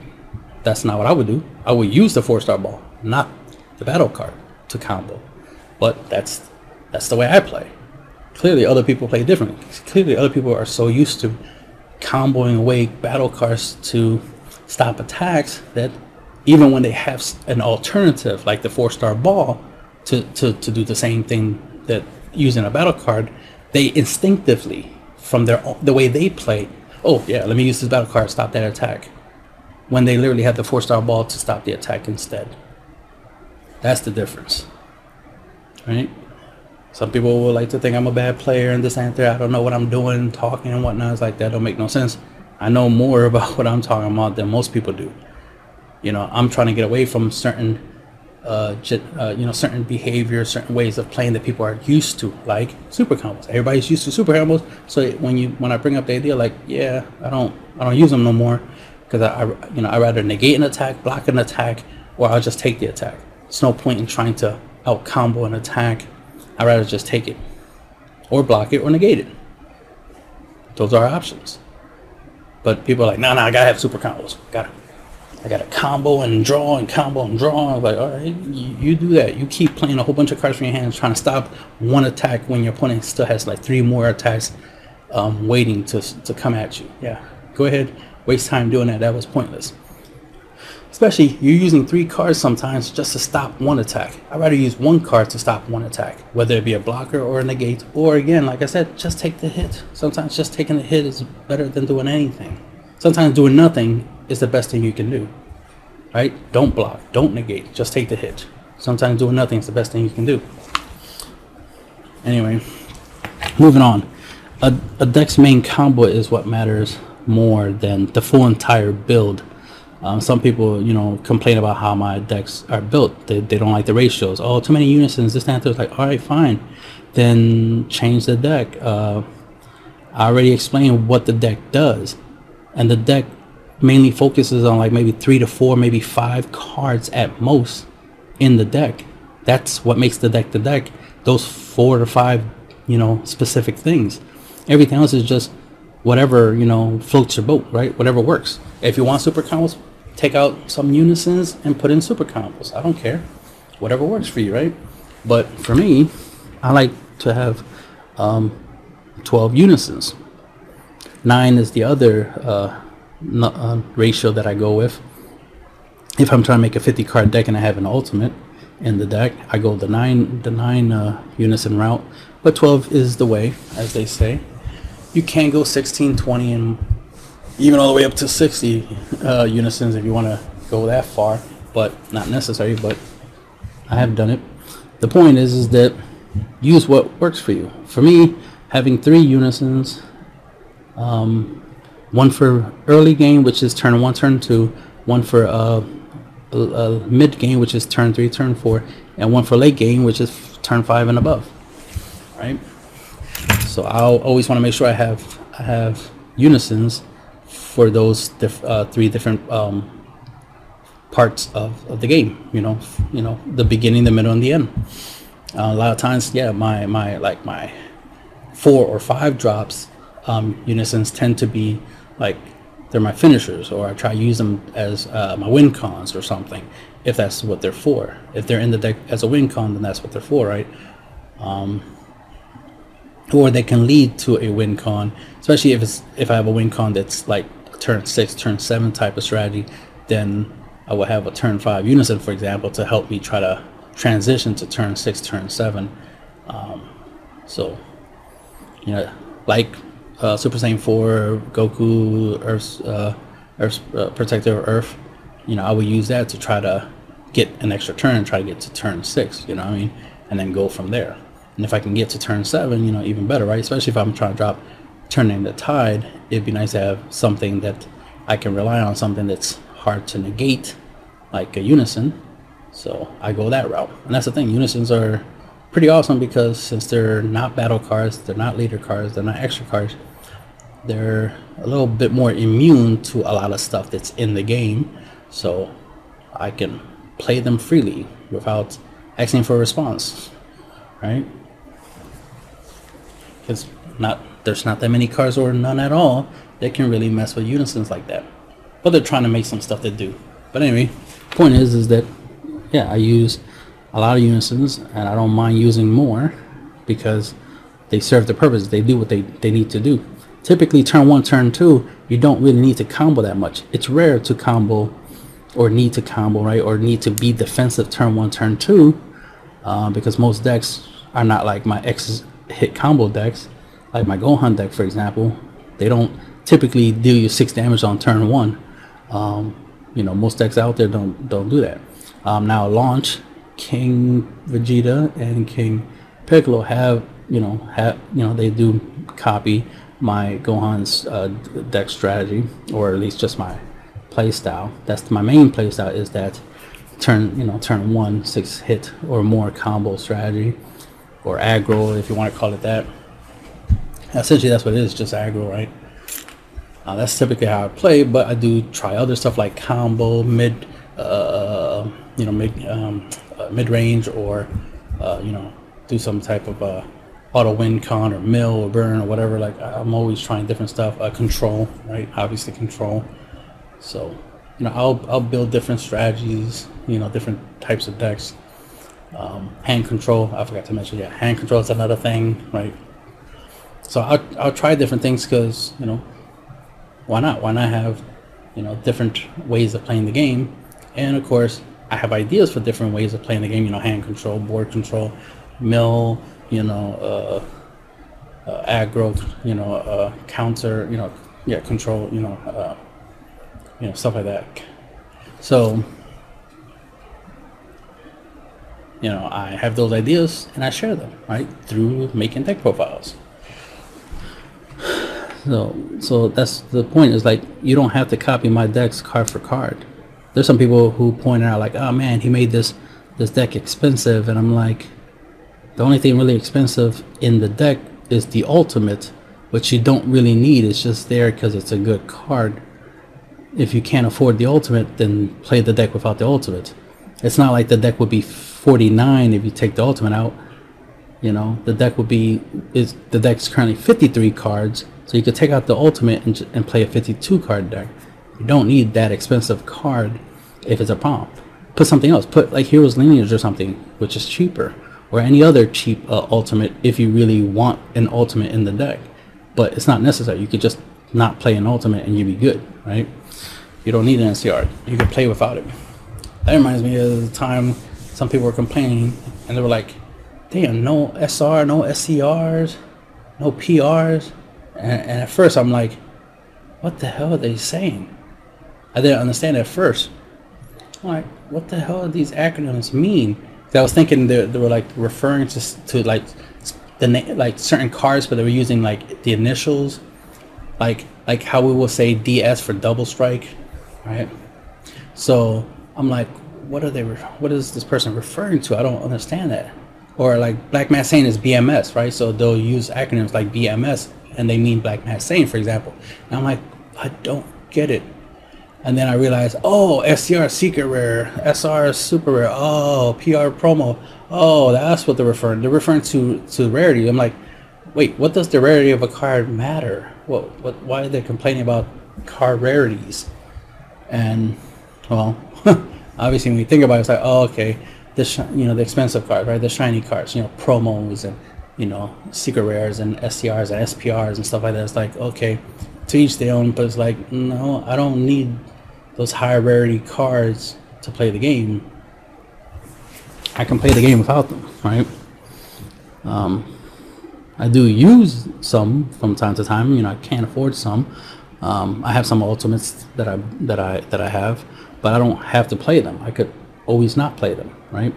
that's not what I would do. I would use the four star ball, not the battle card to combo. But that's that's the way I play. Clearly, other people play differently. Clearly, other people are so used to comboing away battle cards to stop attacks that even when they have an alternative like the four star ball to, to, to do the same thing that using a battle card, they instinctively, from their the way they play, oh yeah, let me use this battle card to stop that attack. When they literally have the four star ball to stop the attack instead. That's the difference. Right? Some people will like to think I'm a bad player and this and that. I don't know what I'm doing, talking and whatnot. It's like that don't make no sense. I know more about what I'm talking about than most people do. You know, I'm trying to get away from certain uh, uh, you know, certain behaviors, certain ways of playing that people are used to, like super combos. Everybody's used to super combos. So when you when I bring up the idea, like, yeah, I don't I don't use them no more because I, I you know I rather negate an attack, block an attack, or I'll just take the attack. It's no point in trying to out combo an attack. I rather just take it, or block it, or negate it. Those are options. But people are like, no, nah, no, nah, I gotta have super combos. Gotta I got a combo and draw and combo and draw. I'm like, all right, you, you, do that. You keep playing a whole bunch of cards from your hands, trying to stop one attack when your opponent still has like three more attacks um, waiting to, to come at you. Yeah, go ahead, waste time doing that. That was pointless. Especially, you're using three cards sometimes just to stop one attack. I'd rather use one card to stop one attack, whether it be a blocker or a negate, or again, like I said, just take the hit. Sometimes just taking the hit is better than doing anything. Sometimes doing nothing is the best thing you can do. Right? Don't block. Don't negate. Just take the hit. Sometimes doing nothing is the best thing you can do. Anyway, moving on. A, a deck's main combo is what matters more than the full entire build. Um, some people, you know, complain about how my decks are built. They, they don't like the ratios. Oh, too many unisons. This, that, It's like, all right, fine. Then change the deck. Uh, I already explained what the deck does and the deck mainly focuses on like maybe three to four, maybe five cards at most in the deck. That's what makes the deck the deck. Those four to five, you know, specific things. Everything else is just whatever, you know, floats your boat, right? Whatever works. If you want super combos, take out some unisons and put in super combos. I don't care. Whatever works for you, right? But for me, I like to have um, 12 unisons. Nine is the other uh, uh, ratio that I go with. If I'm trying to make a 50 card deck and I have an ultimate in the deck, I go the nine the nine uh, unison route. But 12 is the way, as they say. You can go 16, 20, and even all the way up to 60 uh, unisons if you want to go that far, but not necessary. But I have done it. The point is, is that use what works for you. For me, having three unisons, um, one for early game, which is turn one, turn two, one for uh, mid game, which is turn three, turn four, and one for late game, which is turn five and above. Right. So I'll always want to make sure I have I have unisons for those diff, uh, three different um, parts of, of the game. You know, you know the beginning, the middle, and the end. Uh, a lot of times, yeah, my my like my four or five drops um, unisons tend to be like they're my finishers, or I try to use them as uh, my win cons or something, if that's what they're for. If they're in the deck as a win con, then that's what they're for, right? Um, or they can lead to a win con, especially if it's if I have a win con that's like turn six, turn seven type of strategy, then I would have a turn five unison, for example, to help me try to transition to turn six, turn seven. Um, so, you know, like uh, Super Saiyan 4, Goku, Earth's, uh, Earth's uh, Protector of Earth, you know, I would use that to try to get an extra turn, try to get to turn 6, you know I mean? And then go from there. And if I can get to turn 7, you know, even better, right? Especially if I'm trying to drop turning the tide, it'd be nice to have something that I can rely on, something that's hard to negate, like a unison. So I go that route. And that's the thing, unisons are pretty awesome because since they're not battle cards, they're not leader cards, they're not extra cards, they're a little bit more immune to a lot of stuff that's in the game. So I can play them freely without asking for a response, right? Because not there's not that many cards or none at all that can really mess with unisons like that. But they're trying to make some stuff that do. But anyway, point is is that yeah, I use a lot of unisons and I don't mind using more because they serve the purpose. They do what they, they need to do. Typically turn one, turn two, you don't really need to combo that much. It's rare to combo or need to combo, right? Or need to be defensive turn one, turn two uh, because most decks are not like my X hit combo decks. Like my Gohan deck, for example, they don't typically deal you six damage on turn one. Um, you know, most decks out there don't don't do that. Um, now launch, King Vegeta and King Piccolo have you know have you know they do copy my Gohan's uh, deck strategy or at least just my playstyle. That's my main playstyle is that turn you know turn one six hit or more combo strategy or aggro if you want to call it that. Essentially, that's what it is, just aggro, right? Uh, that's typically how I play, but I do try other stuff like combo, mid, uh, you know, mid, um, uh, mid range, or uh, you know, do some type of uh, auto win con or mill or burn or whatever. Like I'm always trying different stuff. Uh, control, right? Obviously, control. So, you know, I'll I'll build different strategies. You know, different types of decks. Um, hand control. I forgot to mention. Yeah, hand control is another thing, right? So I'll, I'll try different things because, you know, why not? Why not have, you know, different ways of playing the game? And of course, I have ideas for different ways of playing the game, you know, hand control, board control, mill, you know, uh, uh, aggro, you know, uh, counter, you know, yeah, control, you know, uh, you know, stuff like that. So, you know, I have those ideas and I share them, right, through making deck profiles. So, so that's the point. Is like you don't have to copy my decks card for card. There's some people who point out like, oh man, he made this this deck expensive, and I'm like, the only thing really expensive in the deck is the ultimate, which you don't really need. It's just there because it's a good card. if you can't afford the ultimate, then play the deck without the ultimate. It's not like the deck would be 49 if you take the ultimate out. You know, the deck would be is the deck's currently 53 cards, so you could take out the ultimate and, and play a 52 card deck. You don't need that expensive card if it's a prompt. Put something else. Put like Heroes Lineage or something, which is cheaper, or any other cheap uh, ultimate if you really want an ultimate in the deck. But it's not necessary. You could just not play an ultimate and you'd be good, right? You don't need an SCR. You can play without it. That reminds me of the time some people were complaining and they were like, damn, no SR, no SCRs, no PRs. And, and at first I'm like, what the hell are they saying? I didn't understand at first. I'm like, what the hell do these acronyms mean? I was thinking they, they were like referring to, to like the like certain cars, but they were using like the initials, like like how we will say DS for double strike, right? So I'm like, what are they? What is this person referring to? I don't understand that. Or like Black Mass Saint is BMS, right? So they'll use acronyms like BMS and they mean Black Mass Saint, for example. And I'm like, I don't get it. And then I realized, oh, SCR secret rare, SR super rare, oh, PR promo, oh, that's what they're referring. They're referring to to rarity. I'm like, wait, what does the rarity of a card matter? What what? Why are they complaining about card rarities? And well, obviously when you think about it, it's like, oh, okay, this you know the expensive cards, right? The shiny cards, you know, promos and you know secret rares and SCRs and SPRs and stuff like that. It's like okay, to each their own, but it's like no, I don't need those high rarity cards to play the game. I can play the game without them, right? Um, I do use some from time to time. You know, I can't afford some. Um, I have some ultimates that I that I that I have, but I don't have to play them. I could always not play them, right?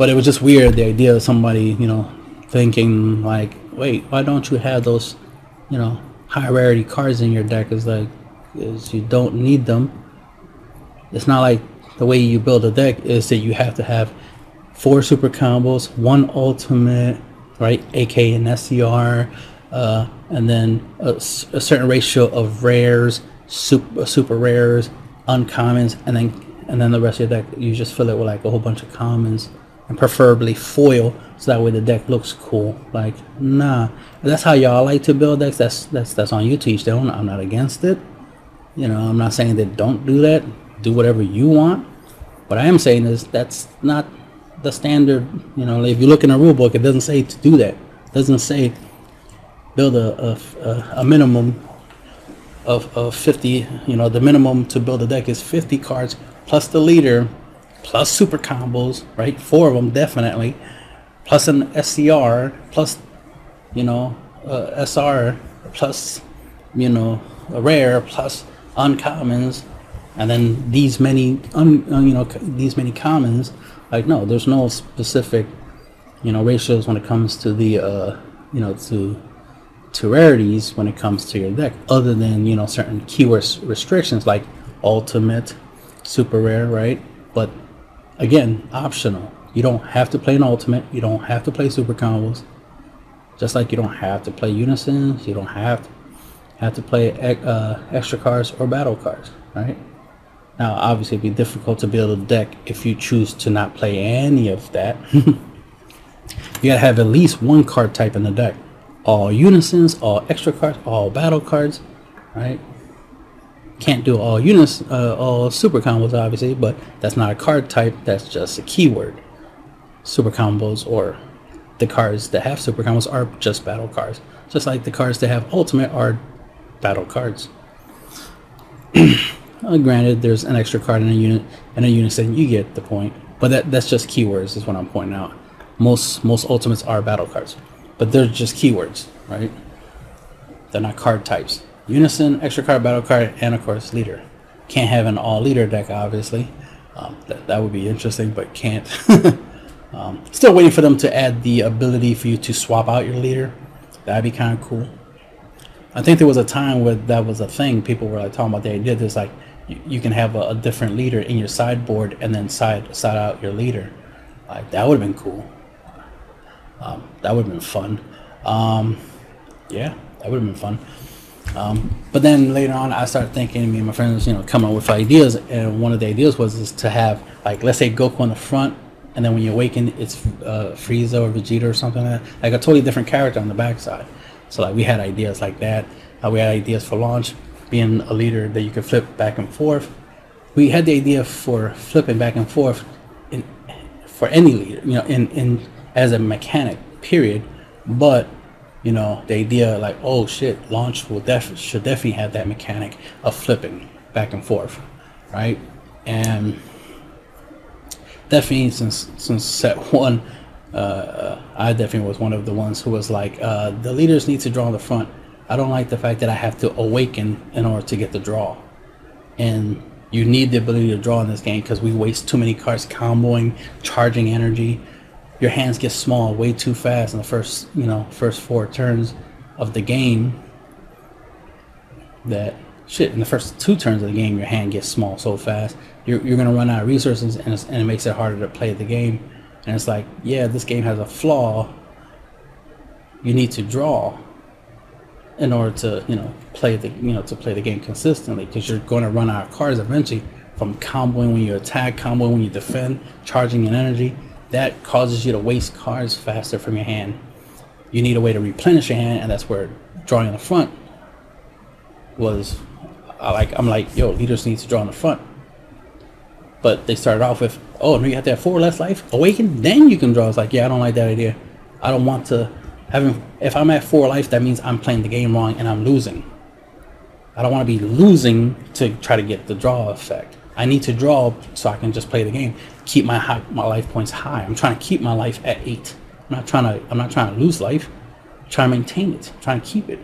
But it was just weird the idea of somebody, you know, thinking like, wait, why don't you have those, you know, high rarity cards in your deck? Is like, is you don't need them. It's not like the way you build a deck is that you have to have four super combos, one ultimate, right, AK and SCR, uh, and then a, a, certain ratio of rares, super, super rares, uncommons, and then and then the rest of your deck you just fill it with like a whole bunch of commons and preferably foil so that way the deck looks cool. Like nah, that's how y'all like to build decks. That's that's that's on you to each their own. I'm not against it. You know, I'm not saying that don't do that. Do whatever you want. What I am saying is that's not the standard. You know, if you look in a rule book, it doesn't say to do that. It doesn't say build a, a, a minimum of, of 50. You know, the minimum to build a deck is 50 cards plus the leader plus super combos, right? Four of them definitely, plus an SCR, plus you know uh, SR, plus you know a rare, plus uncommons, and then these many un, uh, you know these many commons. Like no, there's no specific you know ratios when it comes to the uh, you know to to rarities when it comes to your deck, other than you know certain keyword restrictions like ultimate, super rare, right? But again, optional. You don't have to play an ultimate. You don't have to play super combos. Just like you don't have to play unisons. You don't have to have to play uh, extra cards or battle cards, right? Now, obviously, it'd be difficult to build a deck if you choose to not play any of that. you gotta have at least one card type in the deck. All unisons, all extra cards, all battle cards, right? Can't do all units, uh, all super combos, obviously, but that's not a card type. That's just a keyword. Super combos or the cards that have super combos are just battle cards. Just like the cards that have ultimate are battle cards. uh, granted, there's an extra card in a unit and a unison. You get the point. But that that's just keywords, is what I'm pointing out. Most most ultimates are battle cards, but they're just keywords, right? They're not card types. Unison, extra card, battle card, and of course leader. Can't have an all leader deck, obviously. Um, that that would be interesting, but can't. um, still waiting for them to add the ability for you to swap out your leader. That'd be kind of cool. I think there was a time where that was a thing. People were like talking about the idea. There's like you, you can have a, a, different leader in your sideboard and then side side out your leader. Like that would have been cool. Um, that would have been fun. Um, yeah, that would have been fun. Um, but then later on, I started thinking, me and my friends, you know, come up with ideas, and one of the ideas was is to have like, let's say Goku on the front, and then when you awaken, it's uh, Frieza or Vegeta or something like that, like a totally different character on the backside. So like we had ideas like that. Uh, we had ideas for launch, being a leader that you could flip back and forth. We had the idea for flipping back and forth in for any leader, you know, in in as a mechanic, period. But you know, the idea like, oh shit, launch will def- should definitely have that mechanic of flipping back and forth, right? And definitely since since set one, uh, I definitely was one of the ones who was like, uh, the leaders need to draw the front. I don't like the fact that I have to awaken in order to get the draw, and you need the ability to draw in this game because we waste too many cards comboing, charging energy your hands get small way too fast in the first you know first four turns of the game that shit in the first two turns of the game your hand gets small so fast. You're, you're gonna run out of resources and, and it makes it harder to play the game. And it's like yeah this game has a flaw. You need to draw in order to you know play the you know to play the game consistently because you're going to run out of cards eventually from comboing when you attack comboing when you defend charging in energy that causes you to waste cards faster from your hand. You need a way to replenish your hand, and that's where drawing in the front was. I like I'm like, yo, leaders need to draw in the front. But they started off with, oh, no, you have to have four less life, awaken, then you can draw. It's like, yeah, I don't like that idea. I don't want to having. If I'm at four life, that means I'm playing the game wrong and I'm losing. I don't want to be losing to try to get the draw effect. I need to draw so I can just play the game, keep my high, my life points high. I'm trying to keep my life at eight. I'm not trying to I'm not trying to lose life. I'm trying to maintain it. I'm trying to keep it.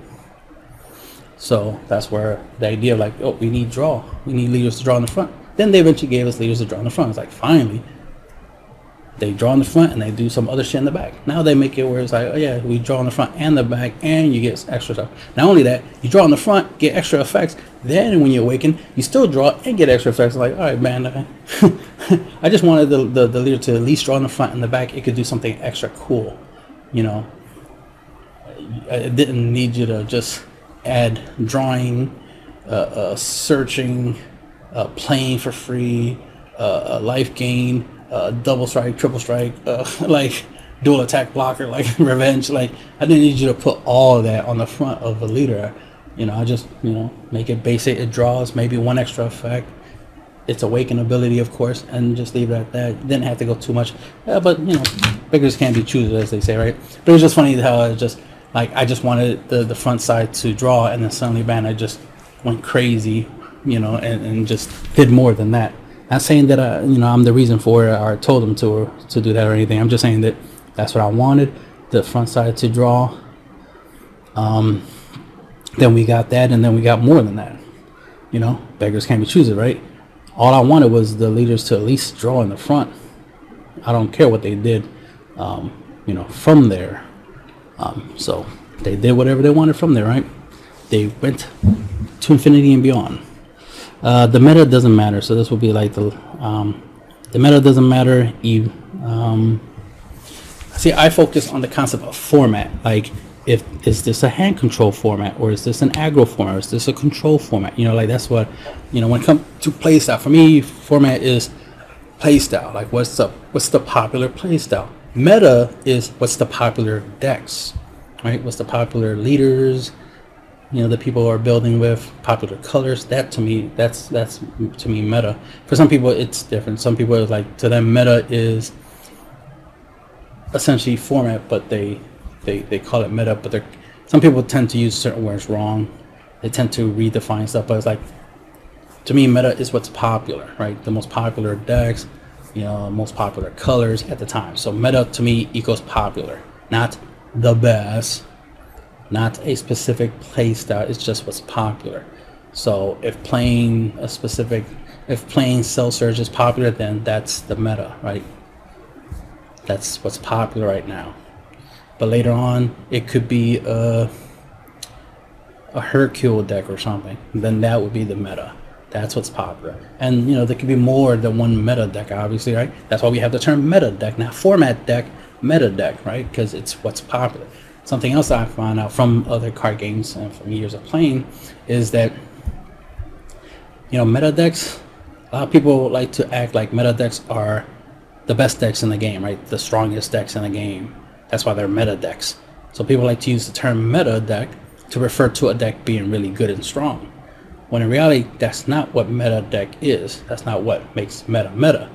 So that's where the idea of like, oh, we need draw. We need leaders to draw in the front. Then they eventually gave us leaders to draw in the front. It's like finally, they draw in the front and they do some other shit in the back. Now they make it where it's like, oh yeah, we draw in the front and the back, and you get extra stuff. Not only that, you draw in the front, get extra effects. Then when you awaken, you still draw and get extra effects. Like, all right, man, I just wanted the, the, the leader to at least draw in the front and the back. It could do something extra cool, you know. I didn't need you to just add drawing, uh, uh, searching, uh, playing for free, uh, life gain uh, double strike, triple strike, uh, like dual attack blocker, like revenge. Like I didn't need you to put all that on the front of a leader. You know, I just you know make it basic. It draws maybe one extra effect. It's awaken ability, of course, and just leave it at that. Didn't have to go too much, uh, but you know, beggars can't be choosers, as they say, right? But it was just funny how I just like I just wanted the the front side to draw, and then suddenly, man, I just went crazy, you know, and, and just did more than that. Not saying that I, you know, I'm the reason for it or told them to to do that or anything. I'm just saying that that's what I wanted. The front side to draw. Um, then we got that, and then we got more than that. You know, beggars can't be choosers, right? All I wanted was the leaders to at least draw in the front. I don't care what they did, um, you know, from there. Um, so they did whatever they wanted from there, right? They went to infinity and beyond. Uh, the meta doesn't matter, so this will be like the um, the meta doesn't matter. You um, see, I focus on the concept of format. Like, if is this a hand control format, or is this an aggro format, or is this a control format? You know, like that's what you know when it comes to playstyle. For me, format is playstyle. Like, what's the what's the popular playstyle? Meta is what's the popular decks, right? What's the popular leaders? You know the people are building with popular colors that to me that's that's to me meta. For some people it's different. Some people are like to them meta is essentially format but they they, they call it meta but they're some people tend to use certain words wrong. They tend to redefine stuff but it's like to me meta is what's popular right? The most popular decks you know most popular colors at the time. So meta to me equals popular not the best not a specific play style. It's just what's popular. So if playing a specific, if playing Cell Surge is popular, then that's the meta, right? That's what's popular right now. But later on, it could be a, a Hercule deck or something. Then that would be the meta. That's what's popular. And, you know, there could be more than one meta deck, obviously, right? That's why we have the term meta deck, not format deck, meta deck, right? Because it's what's popular something else I found out from other card games and from years of playing is that you know meta decks. A lot of people like to act like meta decks are the best decks in the game, right? The strongest decks in the game. That's why they're meta decks. So people like to use the term meta deck to refer to a deck being really good and strong. When in reality, that's not what meta deck is. That's not what makes meta meta.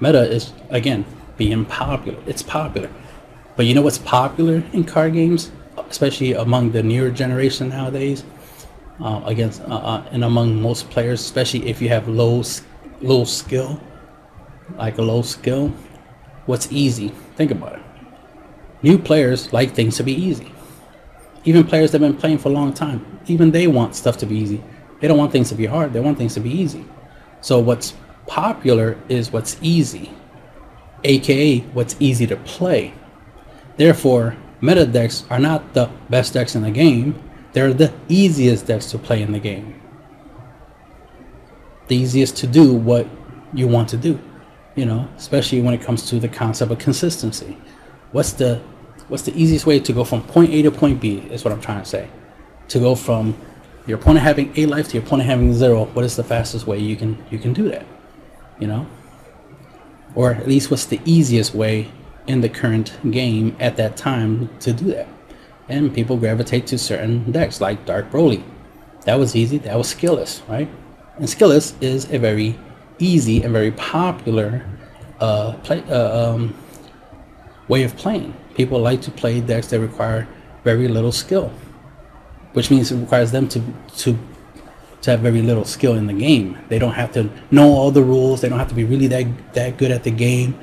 Meta is again being popular. It's popular. But you know what's popular in card games, especially among the newer generation nowadays, uh, against uh, uh, and among most players, especially if you have low low skill, like a low skill. What's easy? Think about it. New players like things to be easy. Even players that have been playing for a long time, even they want stuff to be easy. They don't want things to be hard. They want things to be easy. So what's popular is what's easy, aka what's easy to play. Therefore, meta decks are not the best decks in the game, they're the easiest decks to play in the game. The easiest to do what you want to do, you know, especially when it comes to the concept of consistency. What's the what's the easiest way to go from point A to point B is what I'm trying to say. To go from your opponent having a life to your opponent having zero, what is the fastest way you can you can do that? You know? Or at least what's the easiest way in the current game at that time to do that. And people gravitate to certain decks like Dark Broly. That was easy, that was skillless, right? And skillless is a very easy and very popular uh, play, uh, um, way of playing. People like to play decks that require very little skill, which means it requires them to, to to have very little skill in the game. They don't have to know all the rules. They don't have to be really that that good at the game.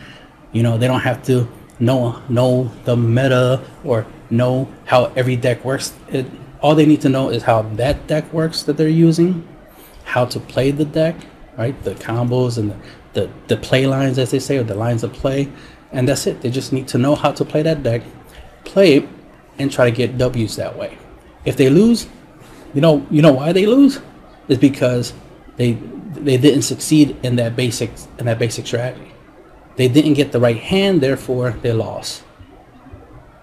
You know, they don't have to know know the meta or know how every deck works. It, all they need to know is how that deck works that they're using, how to play the deck, right? The combos and the, the, the play lines, as they say, or the lines of play. And that's it. They just need to know how to play that deck, play it, and try to get W's that way. If they lose, you know, you know why they lose? Is because they they didn't succeed in that basic in that basic strategy. They didn't get the right hand, therefore they lost.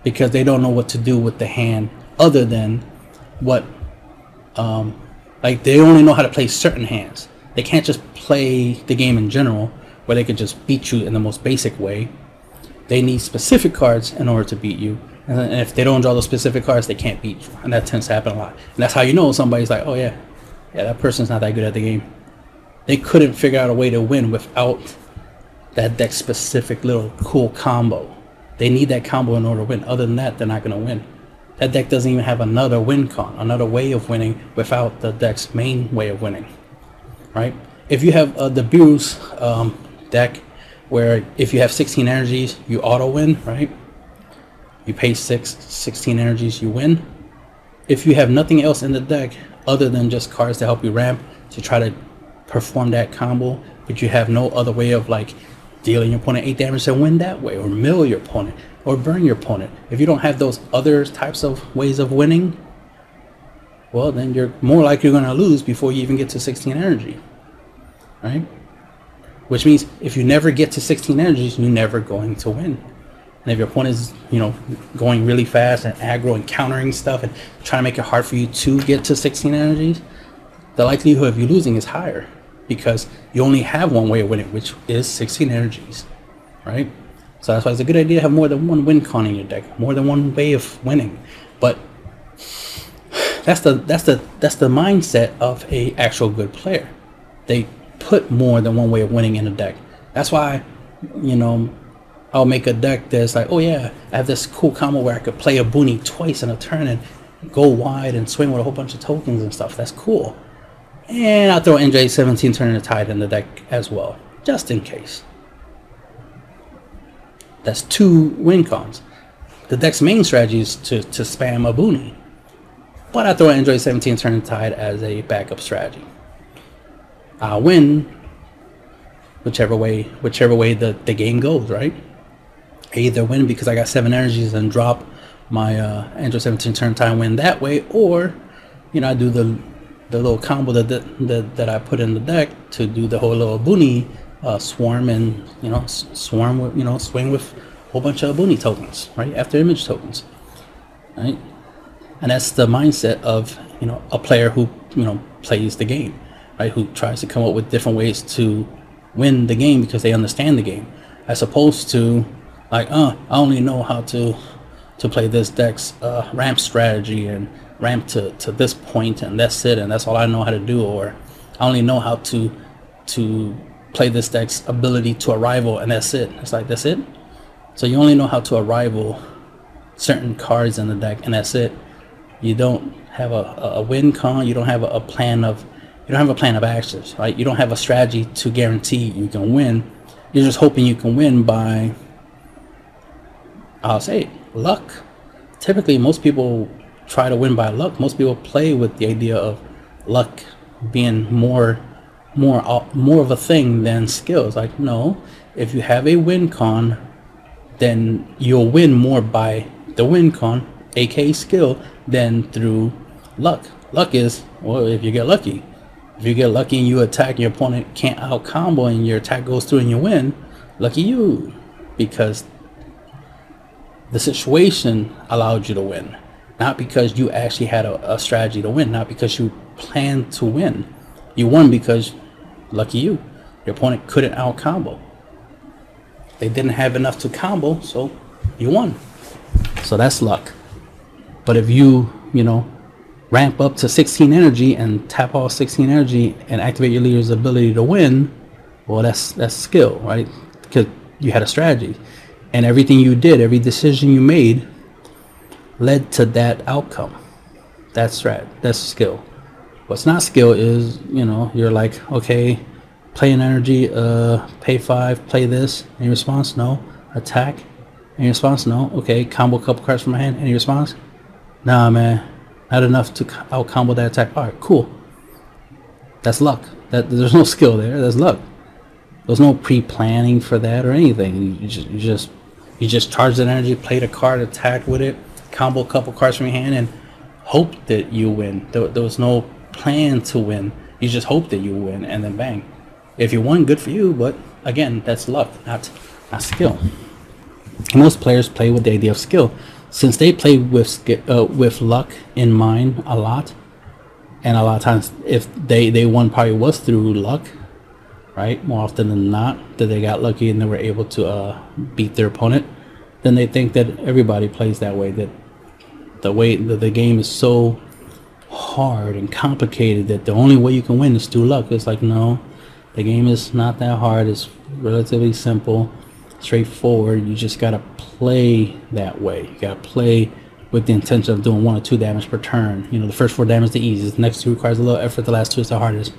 Because they don't know what to do with the hand other than what, um, like they only know how to play certain hands. They can't just play the game in general where they could just beat you in the most basic way. They need specific cards in order to beat you. And if they don't draw those specific cards, they can't beat you. And that tends to happen a lot. And that's how you know somebody's like, oh yeah, yeah, that person's not that good at the game. They couldn't figure out a way to win without that deck specific little cool combo. They need that combo in order to win. Other than that, they're not going to win. That deck doesn't even have another win con, another way of winning without the deck's main way of winning. Right? If you have uh, the um, deck, where if you have 16 energies, you auto win, right? You pay six, 16 energies, you win. If you have nothing else in the deck other than just cards to help you ramp to try to perform that combo, but you have no other way of like dealing your opponent 8 damage and win that way, or mill your opponent, or burn your opponent. If you don't have those other types of ways of winning, well, then you're more likely going to lose before you even get to 16 energy. Right? Which means if you never get to 16 energies, you're never going to win. And if your opponent is, you know, going really fast and aggro and countering stuff and trying to make it hard for you to get to 16 energies, the likelihood of you losing is higher because you only have one way of winning, which is 16 energies, right? So that's why it's a good idea to have more than one win con in your deck, more than one way of winning. But that's the that's the that's the mindset of a actual good player. They put more than one way of winning in a deck. That's why, you know, I'll make a deck that's like, oh yeah, I have this cool combo where I could play a Boonie twice in a turn and go wide and swing with a whole bunch of tokens and stuff. That's cool. And I'll throw NJ17 Turning the Tide in the deck as well, just in case. That's two win cons. The deck's main strategy is to, to spam a Boonie. But I throw NJ17 Turning the Tide as a backup strategy. I'll win whichever way whichever way the, the game goes, right? I either win because I got seven energies and drop my uh, NJ17 turn time win that way, or you know I do the the little combo that, that that I put in the deck to do the whole little Boony uh, swarm and you know swarm with you know swing with a whole bunch of Boony tokens right after image tokens. right? And that's the mindset of you know a player who you know plays the game, right? Who tries to come up with different ways to win the game because they understand the game, as opposed to like, uh, I only know how to to play this deck's uh, ramp strategy and ramp to, to this point and that's it and that's all I know how to do or I only know how to to play this deck's ability to arrival and that's it. It's like that's it. So you only know how to arrival certain cards in the deck and that's it. You don't have a, a win con, you don't have a plan of you don't have a plan of actions, right? You don't have a strategy to guarantee you can win. You're just hoping you can win by I'll say luck. Typically most people try to win by luck. Most people play with the idea of luck being more more uh, more of a thing than skills. Like no, if you have a win con, then you'll win more by the win con, aka skill, than through luck. Luck is well if you get lucky. If you get lucky and you attack your opponent can't out combo and your attack goes through and you win, lucky you. Because the situation allowed you to win. Not because you actually had a, a strategy to win, not because you planned to win. You won because Lucky you. Your opponent couldn't out combo. They didn't have enough to combo, so you won. So that's luck. But if you, you know, ramp up to 16 energy and tap all 16 energy and activate your leader's ability to win, well, that's that's skill, right? Because you had a strategy, and everything you did, every decision you made, led to that outcome. That's strat. That's skill. What's not skill is, you know, you're like, okay, play an energy, uh, pay five, play this. Any response? No. Attack. Any response? No. Okay, combo a couple cards from my hand. Any response? Nah, man. Not enough to out combo that attack. All right, cool. That's luck. That there's no skill there. That's luck. There's no pre-planning for that or anything. You just, you just, you just charge that energy, play the card, attack with it, combo a couple cards from your hand, and hope that you win. There, there was no plan to win. You just hope that you win, and then bang. If you won, good for you. But again, that's luck, not not skill. Most players play with the idea of skill, since they play with uh, with luck in mind a lot, and a lot of times, if they they won probably was through luck, right? More often than not, that they got lucky and they were able to uh, beat their opponent. Then they think that everybody plays that way. That the way that the game is so hard and complicated that the only way you can win is through luck. It's like, no, the game is not that hard. It's relatively simple, straightforward. You just got to play that way. You got to play with the intention of doing one or two damage per turn. You know, the first four damage is the easiest. The next two requires a little effort. The last two is the hardest.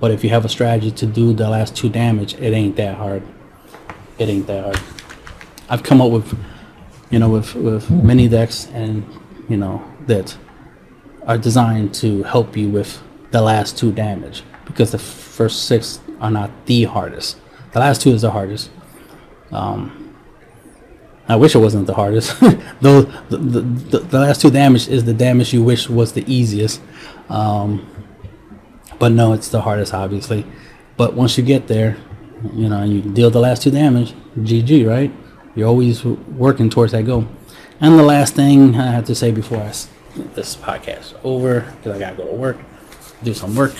But if you have a strategy to do the last two damage, it ain't that hard. It ain't that hard. I've come up with, you know, with, with many decks and, you know, that are designed to help you with the last two damage because the first six are not the hardest. The last two is the hardest. Um, I wish it wasn't the hardest. Though the, the, the, last two damage is the damage you wish was the easiest. Um, but no, it's the hardest, obviously. But once you get there, you know, you deal the last two damage, GG, right? You're always working towards that goal. And the last thing I have to say before this podcast over because I gotta go to work, do some work.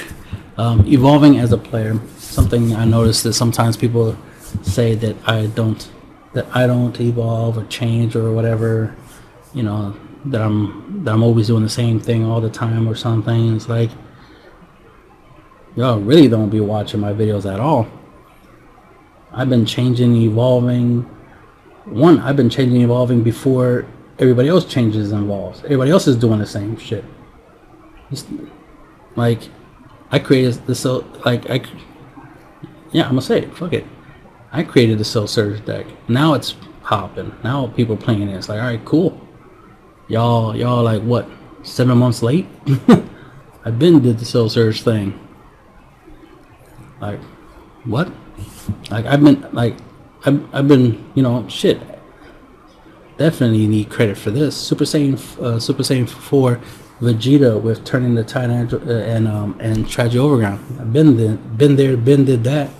Um, evolving as a player, something I noticed that sometimes people say that I don't that I don't evolve or change or whatever, you know, that I'm that I'm always doing the same thing all the time or something. It's like y'all really don't be watching my videos at all. I've been changing, evolving. One, I've been changing, evolving before everybody else changes and evolves. Everybody else is doing the same shit. Like, I created the so like I, yeah, I'm gonna say it. Fuck it. I created the Soul Surge deck. Now it's popping. Now people playing it. It's like, all right, cool. Y'all, y'all like what? Seven months late. I've been did the Soul Surge thing. Like, what? Like I've been like, I've, I've been you know shit definitely need credit for this. Super Saiyan, uh, Super Saiyan 4 Vegeta with turning the Titan uh, and um, and Tragic Overground. I've been there, been there, been did that.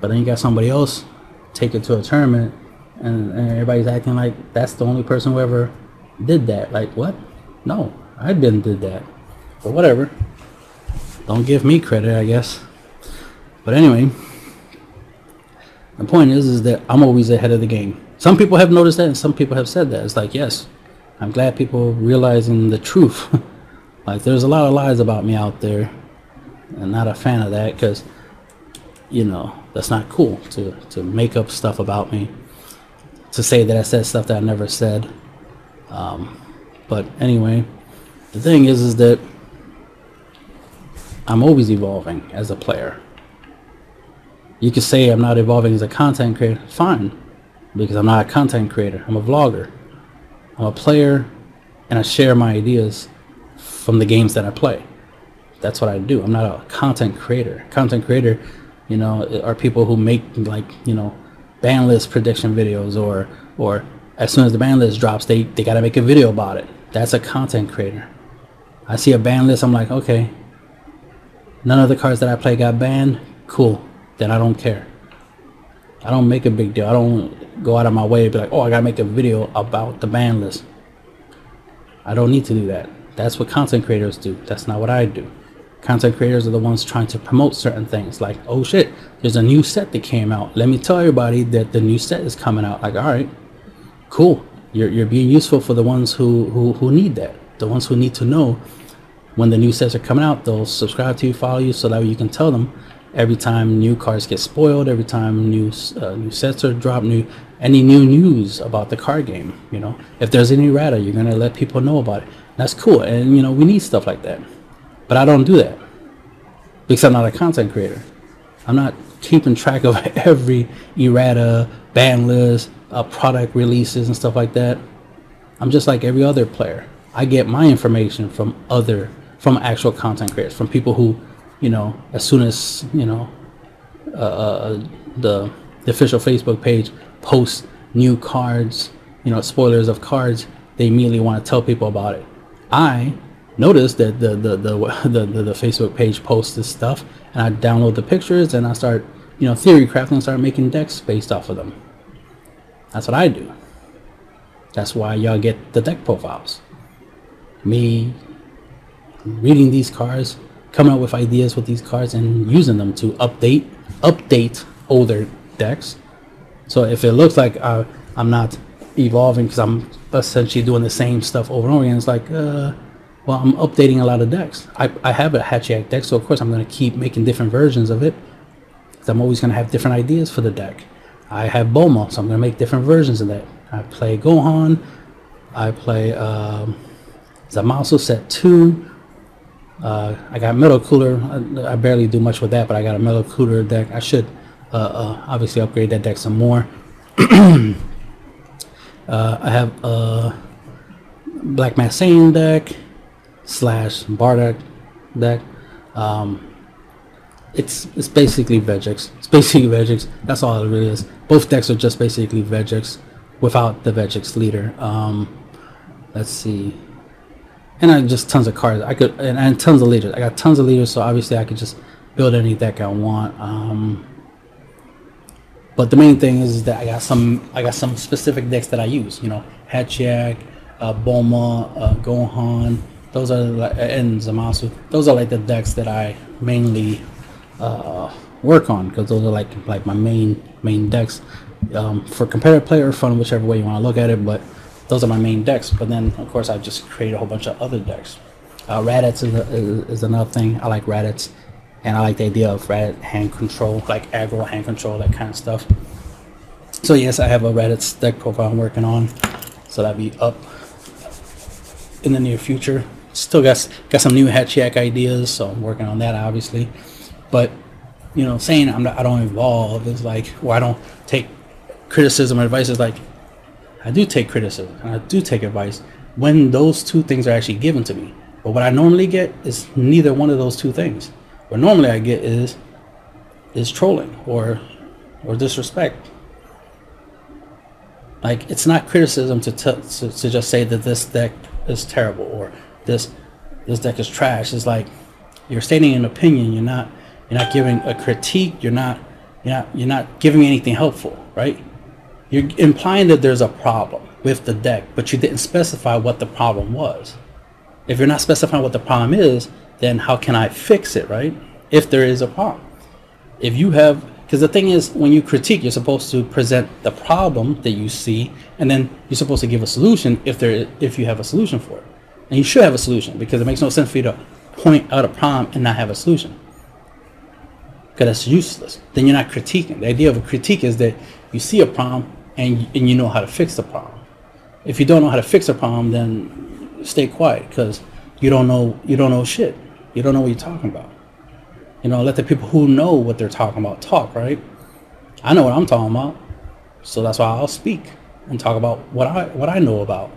But then you got somebody else take it to a tournament and, and everybody's acting like that's the only person who ever did that. Like what? No, I didn't did that. But whatever. Don't give me credit, I guess. But anyway, the point is, is that I'm always ahead of the game. Some people have noticed that, and some people have said that. It's like, yes, I'm glad people realizing the truth. like, there's a lot of lies about me out there, and not a fan of that because, you know, that's not cool to to make up stuff about me, to say that I said stuff that I never said. Um, but anyway, the thing is, is that I'm always evolving as a player. You could say I'm not evolving as a content creator. Fine, because I'm not a content creator. I'm a vlogger. I'm a player, and I share my ideas from the games that I play. That's what I do. I'm not a content creator. Content creator, you know, are people who make like you know, ban list prediction videos, or or as soon as the ban list drops, they they gotta make a video about it. That's a content creator. I see a ban list. I'm like, okay, none of the cards that I play got banned. Cool then I don't care. I don't make a big deal. I don't go out of my way to be like, oh, I gotta make a video about the ban list. I don't need to do that. That's what content creators do. That's not what I do. Content creators are the ones trying to promote certain things. Like, oh shit, there's a new set that came out. Let me tell everybody that the new set is coming out. Like, all right, cool. You're, you're being useful for the ones who, who, who need that. The ones who need to know when the new sets are coming out, they'll subscribe to you, follow you, so that you can tell them every time new cars get spoiled, every time new uh, new sets are dropped, new any new news about the card game. You know, if there's any errata, you're gonna let people know about it. That's cool, and you know we need stuff like that. But I don't do that because I'm not a content creator. I'm not keeping track of every errata, ban list, uh, product releases, and stuff like that. I'm just like every other player. I get my information from other, from actual content creators, from people who you know, as soon as you know uh, uh, the, the official Facebook page posts new cards, you know, spoilers of cards, they immediately want to tell people about it. I noticed that the the, the the, the, the Facebook page posts this stuff, and I download the pictures and I start, you know, theory crafting and start making decks based off of them. That's what I do. That's why y'all get the deck profiles. Me reading these cards, coming up with ideas with these cards and using them to update update older decks. So if it looks like uh, I'm not evolving because I'm essentially doing the same stuff over and over again, it's like, uh, well, I'm updating a lot of decks. I, I have a Hatchiyack deck, so of course I'm going to keep making different versions of it. I'm always going to have different ideas for the deck. I have Bulma, so I'm going to make different versions of that. I play Gohan. I play um, Zamasu set 2. Uh, I got metal cooler. I, I, barely do much with that, but I got a metal cooler deck. I should uh, uh, obviously upgrade that deck some more. uh, I have a Black Mask Saiyan deck slash Bardock deck. Um, it's it's basically Vegix. It's basically Vegix. That's all it really is. Both decks are just basically Vegix without the Vegix leader. Um, let's see and I just tons of cards. I could and, and, tons of leaders. I got tons of leaders, so obviously I could just build any deck I want. Um, but the main thing is that I got some I got some specific decks that I use. You know, Hatchiyack, uh, Bulma, uh, Gohan. Those are like, and Zamasu. Those are like the decks that I mainly uh, work on because those are like like my main main decks um, for competitive player or fun, whichever way you want to look at it. But those are my main decks. But then, of course, I just create a whole bunch of other decks. Uh, Raditz is, a, is, another thing. I like Raditz, and I like the idea of Raditz hand control, like aggro hand control, that kind of stuff. So yes, I have a Raditz deck profile I'm working on, so that'll be up in the near future. Still got got some new Hatchiyack ideas, so I'm working on that, obviously. But you know, saying I'm not, I don't evolve is like, well, I don't take criticism or advice is like I do take criticism and I do take advice when those two things are actually given to me. But what I normally get is neither one of those two things. What normally I get is is trolling or or disrespect. Like it's not criticism to, to to just say that this deck is terrible or this this deck is trash. It's like you're stating an opinion. You're not you're not giving a critique. You're not you're not you're not giving anything helpful, right? You're implying that there's a problem with the deck, but you didn't specify what the problem was. If you're not specifying what the problem is, then how can I fix it, right? If there is a problem. If you have, because the thing is, when you critique, you're supposed to present the problem that you see, and then you're supposed to give a solution if there, if you have a solution for it. And you should have a solution because it makes no sense for you to point out a problem and not have a solution. Because that's useless. Then you're not critiquing. The idea of a critique is that you see a problem and, and you know how to fix the problem. If you don't know how to fix a problem, then stay quiet because you don't know you don't know shit. You don't know what you're talking about. You know, let the people who know what they're talking about talk, right? I know what I'm talking about. So that's why I'll speak and talk about what I what I know about.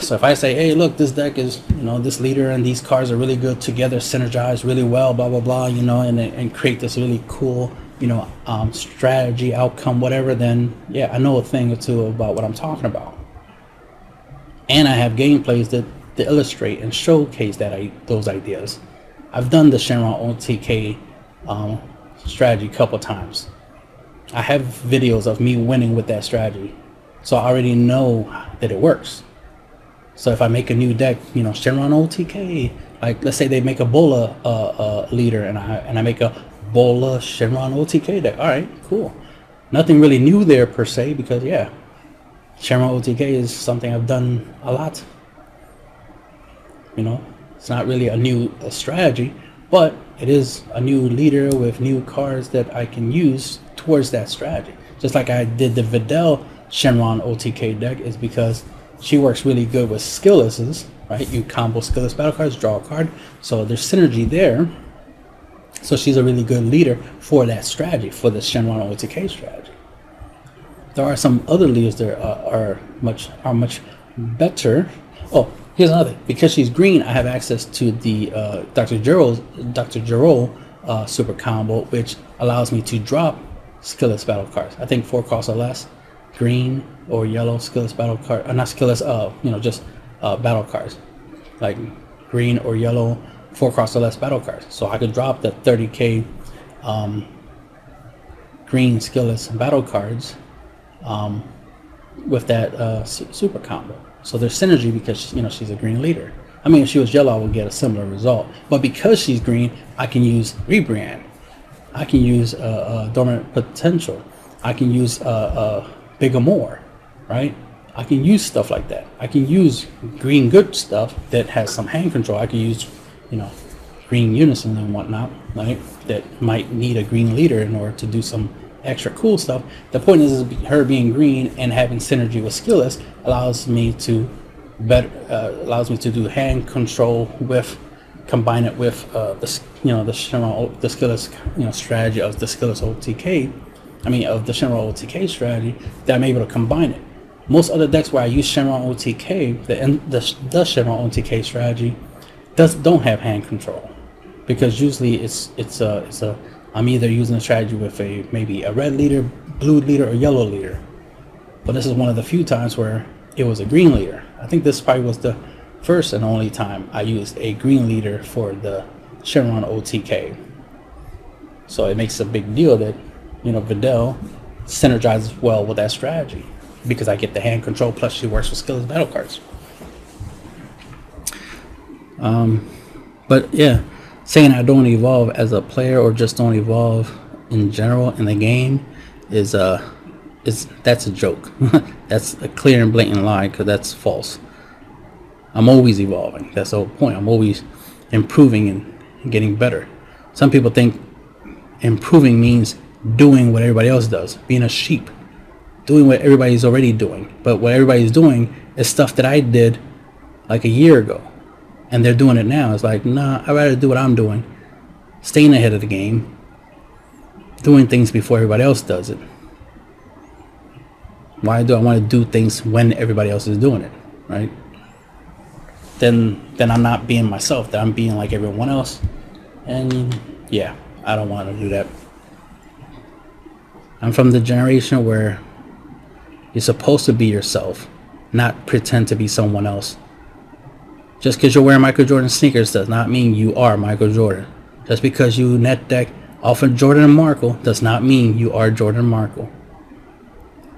So if I say, hey, look, this deck is, you know, this leader and these cards are really good together, synergize really well, blah, blah, blah, you know, and, and create this really cool, you know, um, strategy, outcome, whatever, then yeah, I know a thing or two about what I'm talking about. And I have gameplays that, that illustrate and showcase that I, those ideas. I've done the Shenron OTK um, strategy a couple times. I have videos of me winning with that strategy. So I already know that it works. So if I make a new deck, you know, Shenron OTK, like let's say they make a Bola uh, uh, leader and I and I make a Bola Shenron OTK deck. All right, cool. Nothing really new there per se because yeah, Shenron OTK is something I've done a lot. You know, it's not really a new strategy, but it is a new leader with new cards that I can use towards that strategy. Just like I did the Videl Shenron OTK deck is because she works really good with skilllesses, right? You combo skillless battle cards, draw a card. So there's synergy there. So she's a really good leader for that strategy, for the Shenron OTK strategy. There are some other leaders that are, are much are much better. Oh, here's another. Because she's green, I have access to the uh, Dr. Gero's Dr. Gero uh, super combo, which allows me to drop skillless battle cards. I think four costs or less green or yellow skillless battle card, uh, not skillless, uh, you know, just uh, battle cards, like green or yellow four cross or less battle cards. So I could drop the 30k um, green skillless battle cards um, with that uh, su super combo. So there's synergy because you know she's a green leader. I mean, if she was yellow, I would get a similar result. But because she's green, I can use rebrand. I can use uh, uh, dormant potential. I can use uh, uh bigger more, right? I can use stuff like that. I can use green good stuff that has some hand control. I can use, you know, green unison and whatnot, right? That might need a green leader in order to do some extra cool stuff. The point is, is her being green and having synergy with skillless allows me to better uh, allows me to do hand control with combine it with uh, the you know the the skillless you know strategy of the skillless OTK I mean, of the Shenron OTK strategy, that I'm able to combine it. Most other decks where I use Shenron OTK, the, the, the Shenron OTK strategy, does don't have hand control, because usually it's it's a it's a I'm either using a strategy with a maybe a red leader, blue leader, or yellow leader. But this is one of the few times where it was a green leader. I think this probably was the first and only time I used a green leader for the Shenron OTK. So it makes a big deal that you know, Videl synergizes well with that strategy because I get the hand control plus she works with skills battle cards. Um, but yeah, saying I don't evolve as a player or just don't evolve in general in the game is uh is that's a joke. that's a clear and blatant lie because that's false. I'm always evolving. That's the whole point. I'm always improving and getting better. Some people think improving means doing what everybody else does, being a sheep, doing what everybody's already doing. But what everybody's doing is stuff that I did like a year ago, and they're doing it now. It's like, nah, I'd rather do what I'm doing, staying ahead of the game, doing things before everybody else does it. Why do I want to do things when everybody else is doing it, right? Then, then I'm not being myself. That I'm being like everyone else, and yeah, I don't want to do that. I'm from the generation where you're supposed to be yourself, not pretend to be someone else. Just because you're wearing Michael Jordan sneakers does not mean you are Michael Jordan. Just because you net deck off of Jordan and Markle does not mean you are Jordan Markle.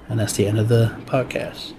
And that's the end of the podcast.